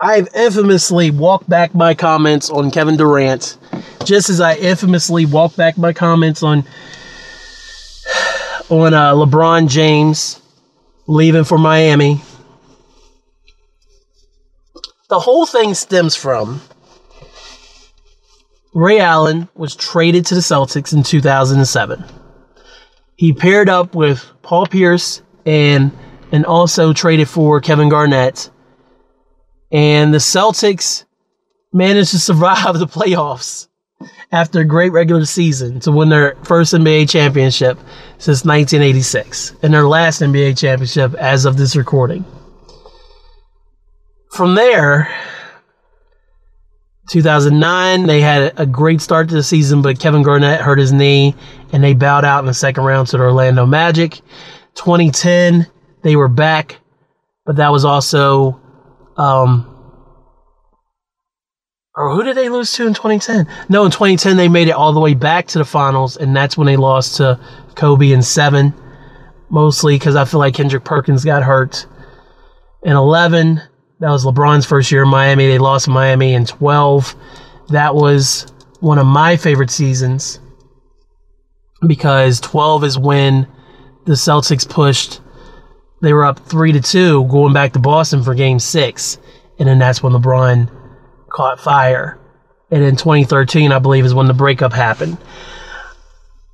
I've infamously walked back my comments on Kevin Durant, just as I infamously walked back my comments on on uh, LeBron James leaving for Miami. The whole thing stems from Ray Allen was traded to the Celtics in 2007. He paired up with Paul Pierce and and also traded for Kevin Garnett. And the Celtics managed to survive the playoffs after a great regular season to win their first NBA championship since 1986 and their last NBA championship as of this recording. From there, 2009, they had a great start to the season, but Kevin Garnett hurt his knee and they bowed out in the second round to the Orlando Magic. 2010, they were back, but that was also, um, or who did they lose to in 2010? No, in 2010, they made it all the way back to the finals, and that's when they lost to Kobe in seven, mostly because I feel like Kendrick Perkins got hurt. In 11, that was LeBron's first year in Miami. They lost Miami in 12. That was one of my favorite seasons because 12 is when the Celtics pushed. They were up 3 to 2 going back to Boston for game 6. And then that's when LeBron caught fire. And in 2013, I believe, is when the breakup happened.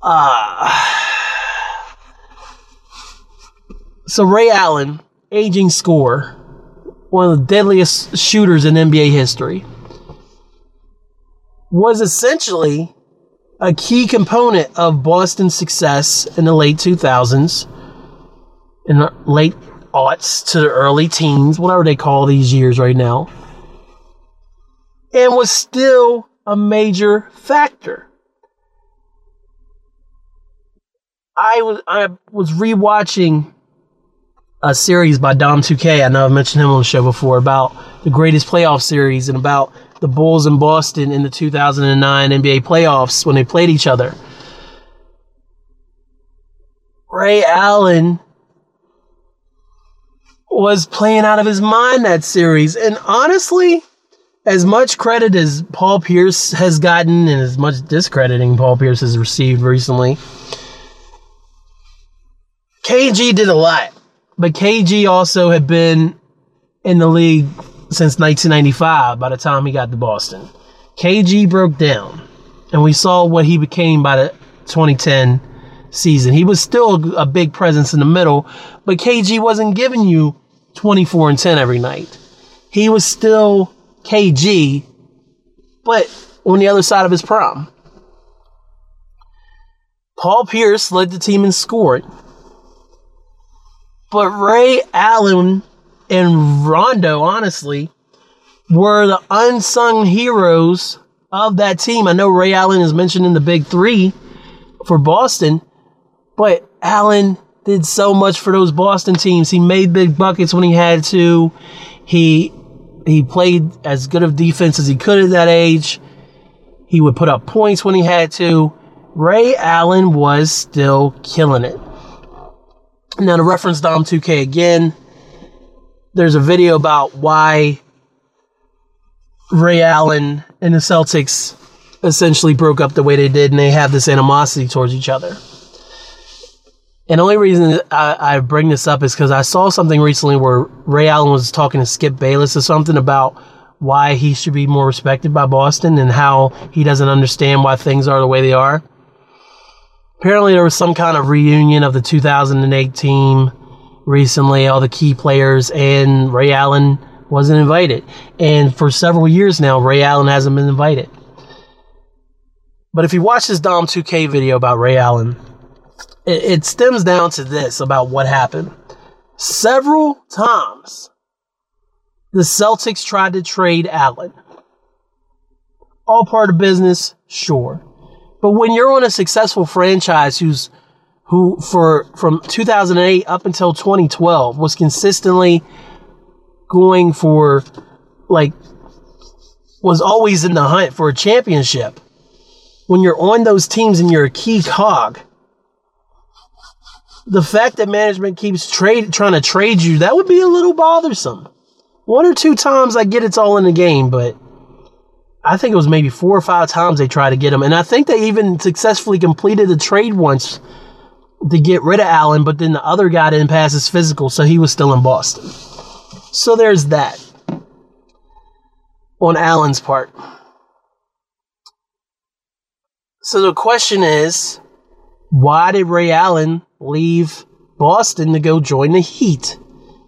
Uh, so Ray Allen, aging score one of the deadliest shooters in NBA history, was essentially a key component of Boston's success in the late 2000s, in the late aughts to the early teens, whatever they call these years right now, and was still a major factor. I was I was rewatching a series by Dom 2K. I know I've mentioned him on the show before about the greatest playoff series and about the Bulls in Boston in the 2009 NBA playoffs when they played each other. Ray Allen was playing out of his mind that series. And honestly, as much credit as Paul Pierce has gotten and as much discrediting Paul Pierce has received recently, KG did a lot. But KG also had been in the league since 1995 by the time he got to Boston. KG broke down. And we saw what he became by the 2010 season. He was still a big presence in the middle, but KG wasn't giving you 24 and 10 every night. He was still KG, but on the other side of his prime. Paul Pierce led the team in scoring. But Ray Allen and Rondo, honestly, were the unsung heroes of that team. I know Ray Allen is mentioned in the big three for Boston, but Allen did so much for those Boston teams. He made big buckets when he had to. He he played as good of defense as he could at that age. He would put up points when he had to. Ray Allen was still killing it. Now to reference Dom 2K again, there's a video about why Ray Allen and the Celtics essentially broke up the way they did, and they have this animosity towards each other. And the only reason I, I bring this up is because I saw something recently where Ray Allen was talking to Skip Bayless or something about why he should be more respected by Boston and how he doesn't understand why things are the way they are. Apparently, there was some kind of reunion of the 2008 team recently, all the key players, and Ray Allen wasn't invited. And for several years now, Ray Allen hasn't been invited. But if you watch this Dom 2K video about Ray Allen, it, it stems down to this about what happened. Several times, the Celtics tried to trade Allen. All part of business, sure. But when you're on a successful franchise who's who for from 2008 up until 2012 was consistently going for like was always in the hunt for a championship. When you're on those teams and you're a key cog, the fact that management keeps trade trying to trade you, that would be a little bothersome. One or two times I get it's all in the game, but I think it was maybe four or five times they tried to get him. And I think they even successfully completed the trade once to get rid of Allen, but then the other guy didn't pass his physical, so he was still in Boston. So there's that on Allen's part. So the question is why did Ray Allen leave Boston to go join the Heat?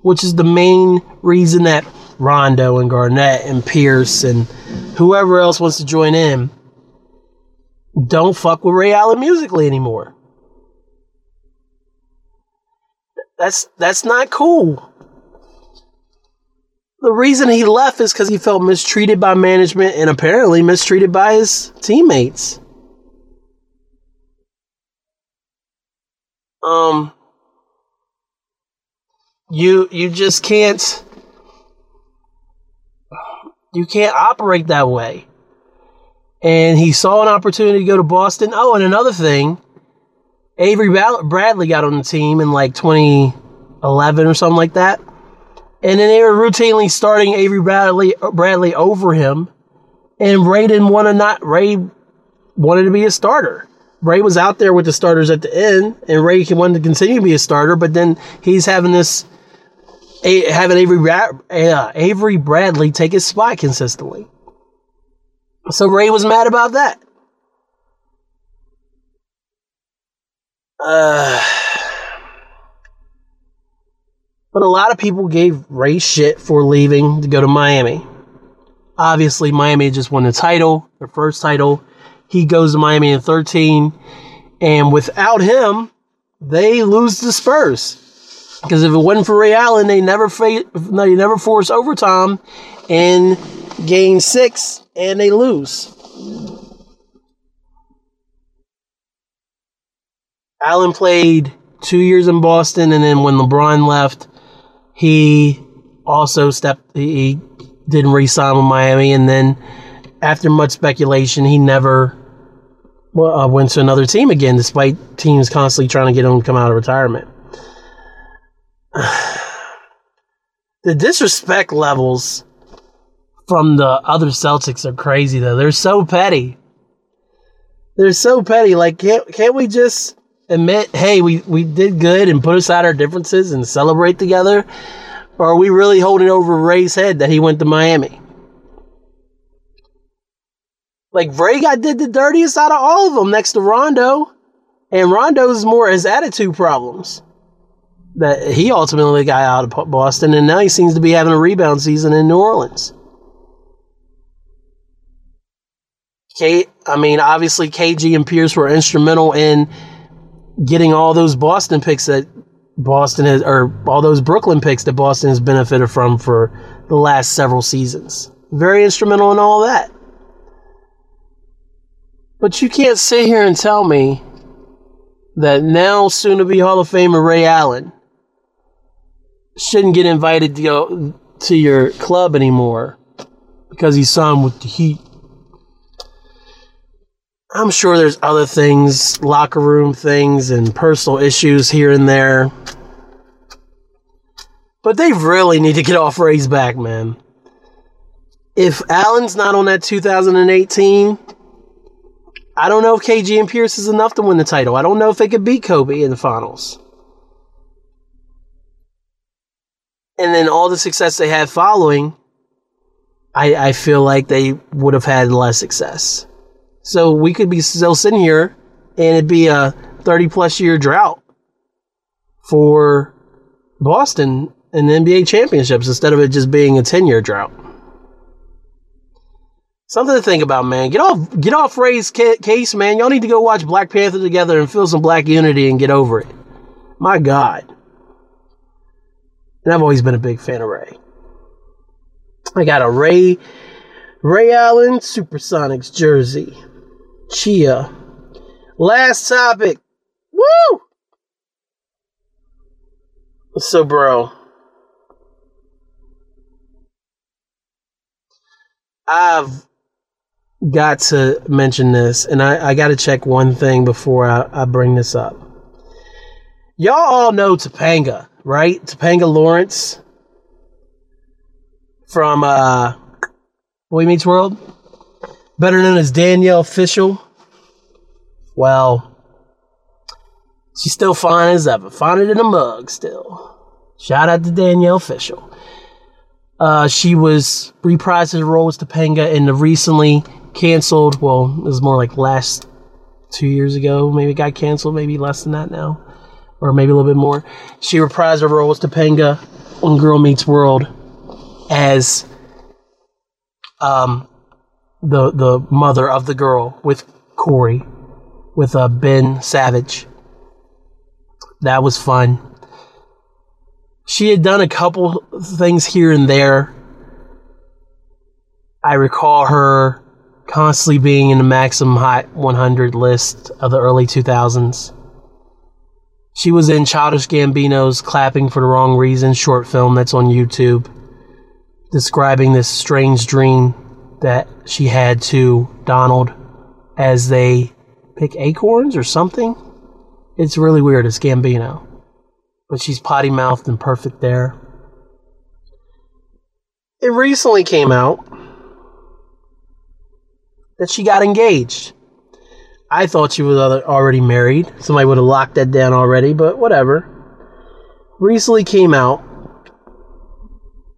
Which is the main reason that Rondo and Garnett and Pierce and whoever else wants to join in don't fuck with Ray Allen musically anymore. That's that's not cool. The reason he left is because he felt mistreated by management and apparently mistreated by his teammates. Um, you you just can't you can't operate that way. And he saw an opportunity to go to Boston. Oh, and another thing, Avery Bradley got on the team in like 2011 or something like that. And then they were routinely starting Avery Bradley Bradley over him. And Ray didn't want to not Ray wanted to be a starter. Ray was out there with the starters at the end, and Ray wanted to continue to be a starter, but then he's having this having Avery uh, Avery Bradley take his spot consistently. So Ray was mad about that. Uh, but a lot of people gave Ray shit for leaving to go to Miami. Obviously, Miami just won the title, their first title. He goes to Miami in 13, and without him, they lose the Spurs. Because if it wasn't for Ray Allen, they never fa- they never force overtime in game six, and they lose. Allen played two years in Boston, and then when LeBron left, he also stepped. He didn't re-sign with Miami, and then after much speculation, he never well, uh, went to another team again, despite teams constantly trying to get him to come out of retirement. the disrespect levels from the other Celtics are crazy, though. They're so petty. They're so petty. Like, can't can't we just admit, hey, we, we did good and put aside our differences and celebrate together? Or are we really holding over Ray's head that he went to Miami? Like Ray got did the dirtiest out of all of them next to Rondo. And Rondo's more his attitude problems that he ultimately got out of Boston, and now he seems to be having a rebound season in New Orleans. Kate, I mean, obviously KG and Pierce were instrumental in getting all those Boston picks that Boston has, or all those Brooklyn picks that Boston has benefited from for the last several seasons. Very instrumental in all that. But you can't sit here and tell me that now soon to be Hall of Famer Ray Allen shouldn't get invited to go to your club anymore because he signed with the Heat. I'm sure there's other things, locker room things, and personal issues here and there. But they really need to get off Ray's back, man. If Allen's not on that 2018, I don't know if KG and Pierce is enough to win the title. I don't know if they could beat Kobe in the finals. And then all the success they had following, I, I feel like they would have had less success. So we could be still sitting here and it'd be a 30 plus year drought for Boston in the NBA championships instead of it just being a 10 year drought. Something to think about, man. Get off, get off Ray's case, man. Y'all need to go watch Black Panther together and feel some black unity and get over it. My God. And I've always been a big fan of Ray. I got a Ray, Ray Allen Supersonics jersey. Chia. Last topic. Woo! So, bro. I've got to mention this, and I, I got to check one thing before I, I bring this up. Y'all all know Topanga, right? Topanga Lawrence from uh, Boy Meets World better known as Danielle Fishel. Well, she's still fine as ever. Finer than a mug, still. Shout out to Danielle Fishel. Uh, she was reprised her role as Topanga in the recently canceled, well, it was more like last two years ago, maybe got canceled, maybe less than that now, or maybe a little bit more. She reprised her role as Topanga on Girl Meets World as um, the the mother of the girl with Cory, with uh, Ben Savage. That was fun. She had done a couple things here and there. I recall her constantly being in the Maxim Hot 100 list of the early 2000s. She was in Childish Gambino's Clapping for the Wrong Reason short film that's on YouTube, describing this strange dream that she had to Donald as they pick acorns or something. It's really weird. It's Gambino. But she's potty mouthed and perfect there. It recently came out that she got engaged. I thought she was already married. Somebody would have locked that down already, but whatever. Recently came out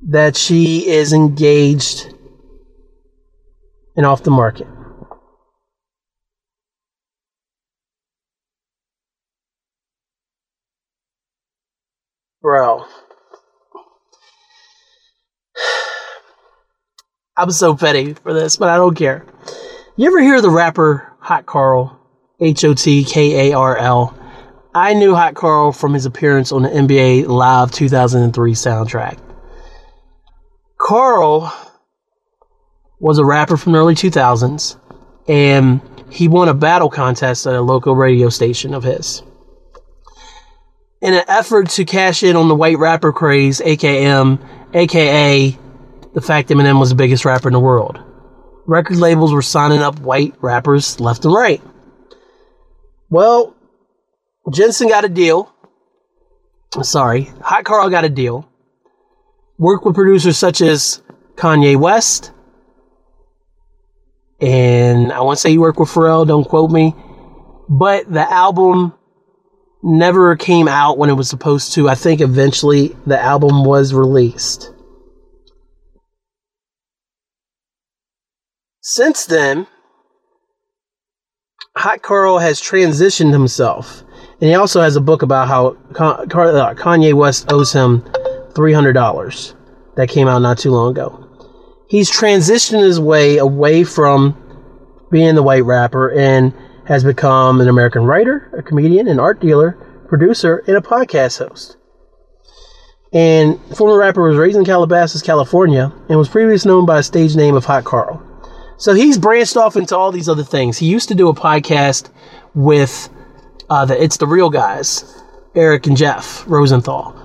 that she is engaged and off the market. Bro. I'm so petty for this, but I don't care. You ever hear the rapper Hot Karl? H O T K A R L. I knew Hot Karl from his appearance on the NBA Live 2003 soundtrack. Karl was a rapper from the early 2000s, and he won a battle contest at a local radio station of his. In an effort to cash in on the white rapper craze, AKM, aka the fact Eminem was the biggest rapper in the world, record labels were signing up white rappers left and right. Well, Jensen got a deal. Sorry, Hot Karl got a deal. Worked with producers such as Kanye West, and I want to say he worked with Pharrell, don't quote me. But the album never came out when it was supposed to. I think eventually the album was released. Since then, Hot Karl has transitioned himself. And he also has a book about how uh, Kanye West owes him $300 that came out not too long ago. He's transitioned his way away from being the white rapper and has become an American writer, a comedian, an art dealer, producer, and a podcast host. And former rapper was raised in Calabasas, California, and was previously known by a stage name of Hot Karl. So he's branched off into all these other things. He used to do a podcast with uh, the It's the Real Guys, Eric and Jeff Rosenthal,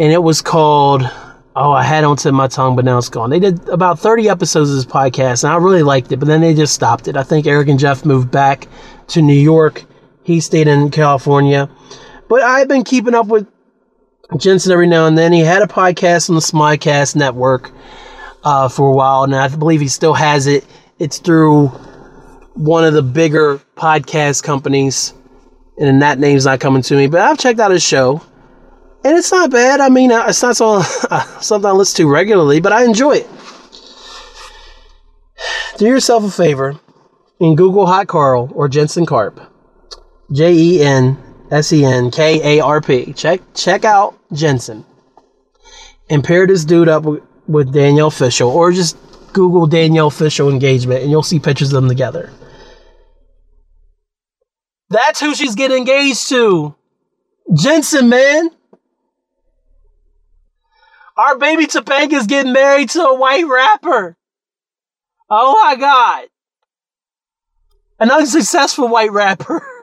and it was called. Oh, I had on to my tongue, but now it's gone. They did about 30 episodes of this podcast, and I really liked it, but then they just stopped it. I think Eric and Jeff moved back to New York. He stayed in California. But I've been keeping up with Jensen every now and then. He had a podcast on the Smodcast network uh, for a while, and I believe he still has it. It's through one of the bigger podcast companies, and that name's not coming to me. But I've checked out his show, and it's not bad. I mean, it's not so, something I listen to regularly, but I enjoy it. Do yourself a favor and Google Hot Karl or Jensen Karp. J E N S E N K A R P. Check check out Jensen. And pair this dude up with, with Danielle Fishel, or just Google Danielle Fishel engagement, and you'll see pictures of them together. That's who she's getting engaged to. Jensen, man. Our baby Topanga's getting married to a white rapper. Oh my god. An unsuccessful white rapper.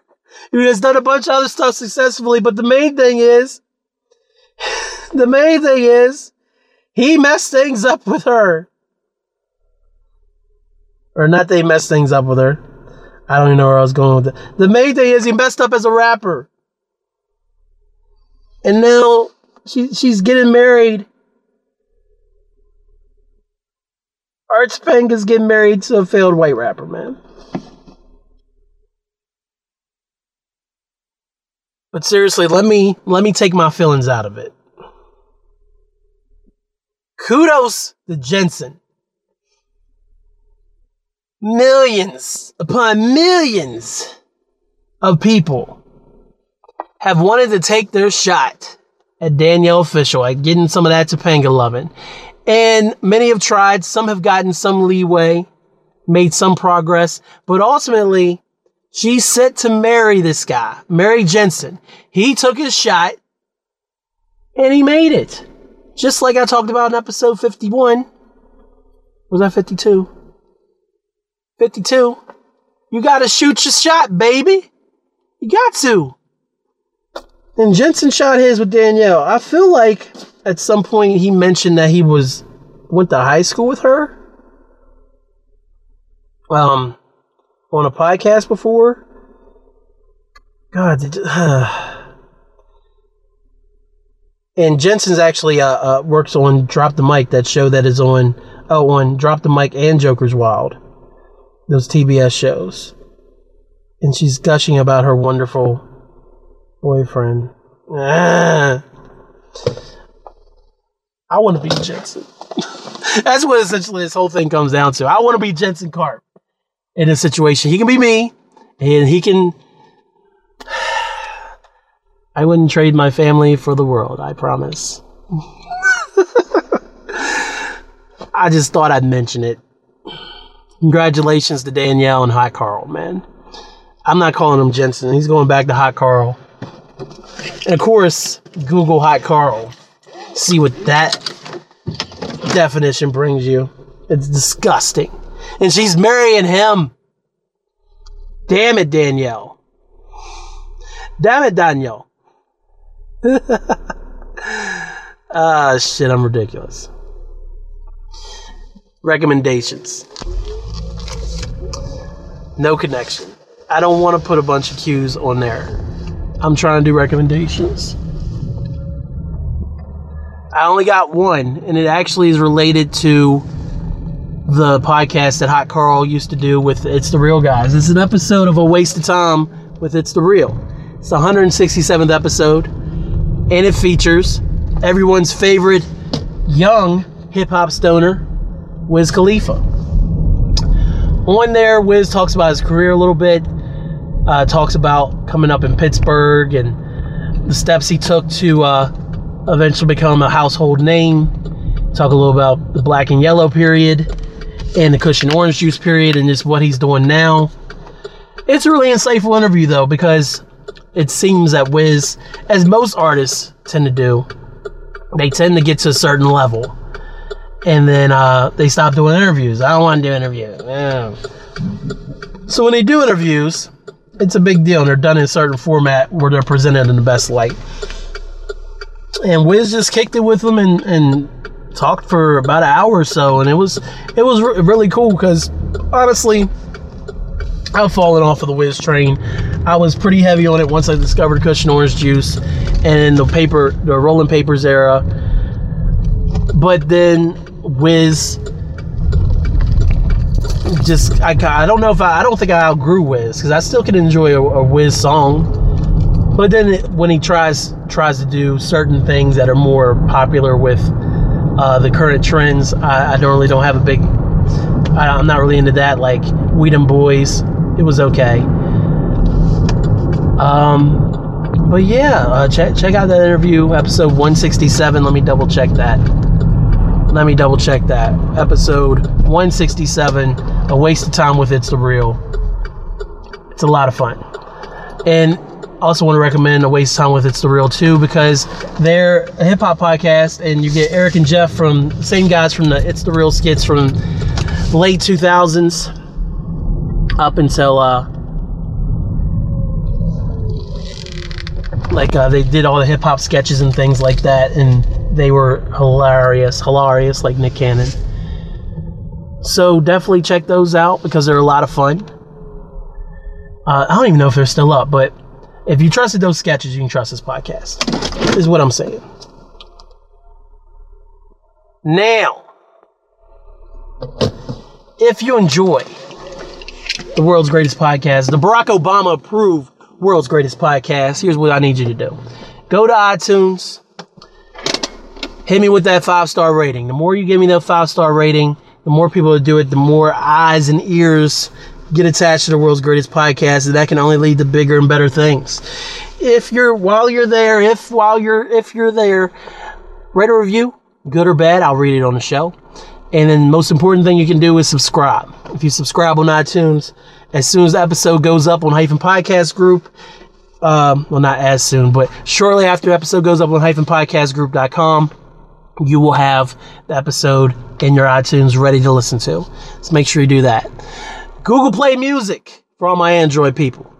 who has done a bunch of other stuff successfully, but the main thing is, the main thing is, he messed things up with her. Or not they messed things up with her. I don't even know where I was going with it. The main thing is he messed up as a rapper. And now she she's getting married. Arch is getting married to a failed white rapper, man. But seriously, let me let me take my feelings out of it. Kudos to Jensen. Millions upon millions of people have wanted to take their shot at Danielle Fishel at getting some of that Topanga loving. And many have tried, some have gotten some leeway, made some progress, but ultimately She's set to marry this guy, marry Jensen. He took his shot and he made it. Just like I talked about in episode 51. Was that 52? 52. You gotta shoot your shot, baby. You got to. And Jensen shot his with Danielle. I feel like at some point he mentioned that he was went to high school with her. Um, on a podcast before. God, did, uh, and Jensen's actually uh, uh, works on Drop the Mic, that show that is on oh on Drop the Mic and Joker's Wild, those TBS shows, and she's gushing about her wonderful boyfriend. Ah. I want to be Jensen. That's what essentially this whole thing comes down to. I want to be Jensen Karp in a situation. He can be me, and he can. I wouldn't trade my family for the world, I promise. I just thought I'd mention it. Congratulations to Danielle and Hot Karl, man. I'm not calling him Jensen. He's going back to Hot Karl. And of course, Google Hot Karl. See what that definition brings you. It's disgusting and she's marrying him. Damn it, Danielle. Damn it, Danielle. ah, shit, I'm ridiculous. Recommendations. No connection. I don't want to put a bunch of cues on there. I'm trying to do recommendations. I only got one, and it actually is related to the podcast that Hot Karl used to do with It's the Real Guys. It's an episode of A Waste of Time with It's the Real. It's the 167th episode, and it features everyone's favorite young hip hop stoner, Wiz Khalifa. On there, Wiz talks about his career a little bit, Uh, talks about coming up in Pittsburgh and the steps he took to uh, eventually become a household name. Talk a little about the black and yellow period and the Kush and Orange Juice period and just what he's doing now. It's a really insightful interview though because it seems that Wiz, as most artists tend to do, they tend to get to a certain level and then uh, they stop doing interviews. I don't want to do interviews. So when they do interviews, it's a big deal. And they're done in a certain format where they're presented in the best light. And Wiz just kicked it with them and, and talked for about an hour or so, and it was it was re- really cool because honestly, I've fallen off of the Wiz train. I was pretty heavy on it once I discovered Kush and Orange Juice and the paper, the rolling papers era. But then Wiz just I, I don't know if I I don't think I outgrew Wiz because I still can enjoy a, a Wiz song. But then it, when he tries tries to do certain things that are more popular with uh, the current trends, I, I don't really don't have a big. I, I'm not really into that. Like We Dem Boys, it was okay. Um, but yeah, uh, check check out that interview, episode 167. Let me double check that. Let me double check that. Episode 167. A waste of time with It's the Real. It's a lot of fun. And I also want to recommend A Waste of Time with It's the Real too because they're a hip hop podcast and you get Eric and Jeff from same guys from the It's the Real skits from late 2000s up until uh like uh, they did all the hip hop sketches and things like that and they were hilarious hilarious like Nick Cannon so definitely check those out because they're a lot of fun uh, I don't even know if they're still up but if you trusted those sketches, you can trust this podcast. Is what I'm saying. Now, if you enjoy the world's greatest podcast, the Barack Obama approved world's greatest podcast, here's what I need you to do. Go to iTunes, hit me with that five star rating. The more you give me that five star rating, the more people that do it, the more eyes and ears get attached to the world's greatest podcast and that can only lead to bigger and better things. If you're while you're there if while you're if you're there write a review good or bad i'll read it on the show and then the most important thing you can do is subscribe if you subscribe on itunes as soon as the episode goes up on hyphen podcast group um, well not as soon but shortly after the episode goes up on hyphen podcastgroup.com you will have the episode in your itunes ready to listen to so make sure you do that Google Play Music for all my Android people.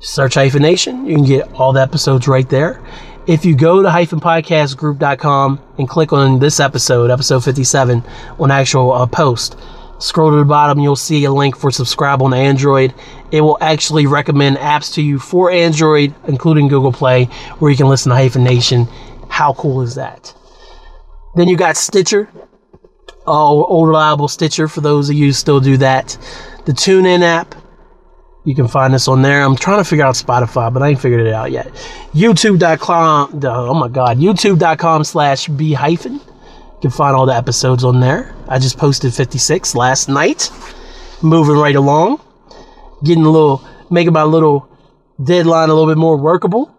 Search Hyphenation. You can get all the episodes right there. If you go to hyphenpodcastgroup.com and click on this episode, episode 57, on actual uh, post, scroll to the bottom, you'll see a link for subscribe on Android. It will actually recommend apps to you for Android, including Google Play, where you can listen to Hyphenation. How cool is that? Then you got Stitcher, oh, old reliable Stitcher for those of you still do that. The TuneIn app, you can find us on there. I'm trying to figure out Spotify, but I ain't figured it out yet. YouTube.com, oh my God, YouTube.com slash B hyphen. You can find all the episodes on there. I just posted 56 last night. Moving right along. Getting a little, making my little deadline a little bit more workable.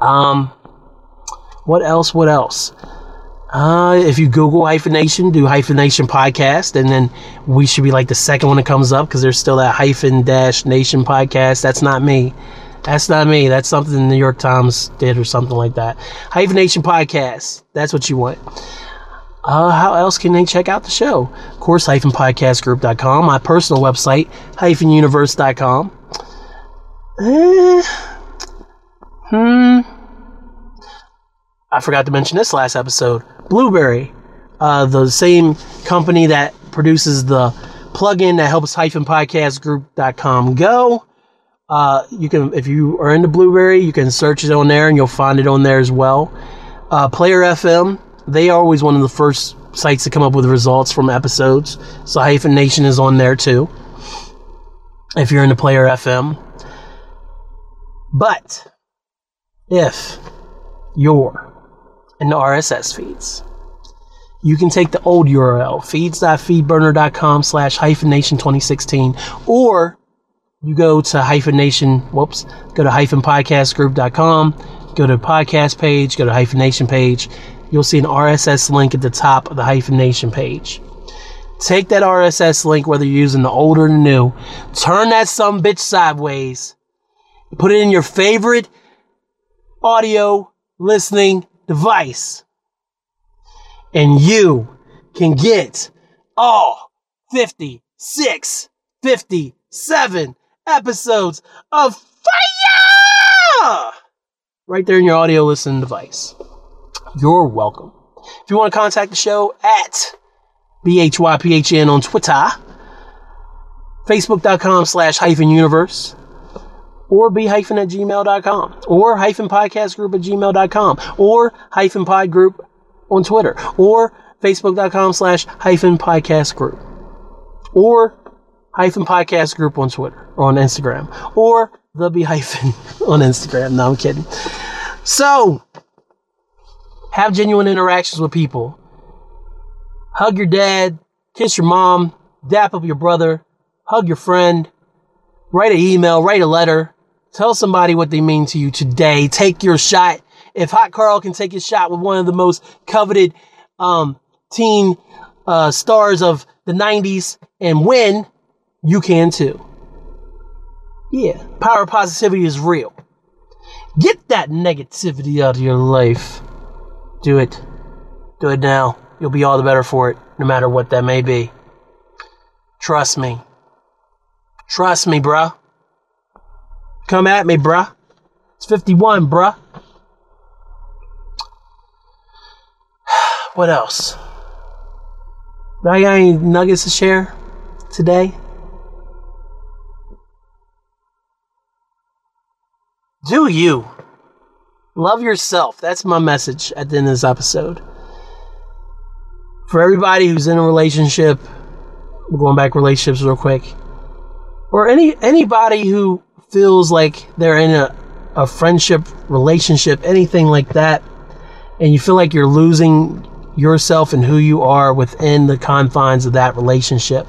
Um, what else? What else? Uh, if you Google hyphenation, do hyphenation podcast, and then we should be like the second one that comes up because there's still that hyphen dash nation podcast. That's not me. That's not me. That's something the New York Times did or something like that. Hyphenation podcast. That's what you want. Uh, how else can they check out the show? Of course, hyphenpodcastgroup.com, my personal website, hyphenuniverse.com. Eh, hmm. I forgot to mention this last episode. Blubrry, uh, the same company that produces the plugin that helps hyphenpodcastgroup.com go. Uh, you can, if you are into Blubrry, you can search it on there and you'll find it on there as well. Uh, Player FM, they are always one of the first sites to come up with results from episodes. So Hyphen Nation is on there too. If you're into Player FM. But if you're in the RSS feeds. You can take the old URL, feeds.feedburner.com slash hyphenation 2016, or you go to hyphenation, whoops, go to hyphenpodcastgroup.com, go to podcast page, go to hyphenation page. You'll see an RSS link at the top of the hyphenation page. Take that RSS link, whether you're using the old or the new, turn that some bitch sideways, put it in your favorite audio listening device, and you can get all 56, 57 episodes of Fire! Right there in your audio listening device. You're welcome. If you want to contact the show at BHYPHN on Twitter, Facebook.com slash hyphen universe, or b hyphen at gmail.com, or hyphen podcast group at gmail.com, or hyphen pod group on Twitter, or Facebook.com slash hyphen podcast group, or hyphen podcast group on Twitter or on Instagram, or the B hyphen on Instagram. No, I'm kidding. So, have genuine interactions with people. Hug your dad, kiss your mom, dap up your brother, hug your friend, write an email, write a letter, tell somebody what they mean to you today. Take your shot. If Hot Karl can take his shot with one of the most coveted um, teen uh, stars of the 90s and win, you can too. Yeah, power positivity is real. Get that negativity out of your life. Do it. Do it now. You'll be all the better for it, no matter what that may be. Trust me. Trust me, bruh. Come at me, bruh. It's 51, bruh. What else? I got any nuggets to share today? Do you? Love yourself. That's my message at the end of this episode. For everybody who's in a relationship, going back relationships real quick. Or any anybody who feels like they're in a, a friendship, relationship, anything like that, and you feel like you're losing yourself and who you are within the confines of that relationship.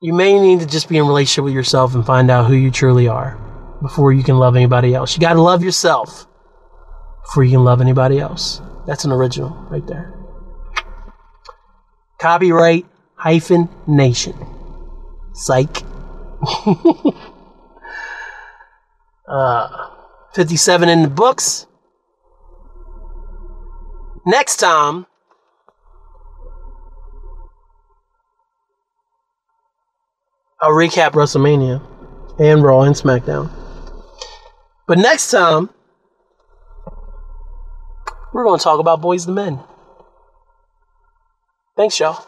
You may need to just be in relationship with yourself and find out who you truly are before you can love anybody else. You got to love yourself before you can love anybody else. That's an original right there. Copyright hyphen nation. Psych. Uh, 57 in the books. Next time, I'll recap WrestleMania and Raw and SmackDown. But next time, we're going to talk about Boyz II Men. Thanks, y'all.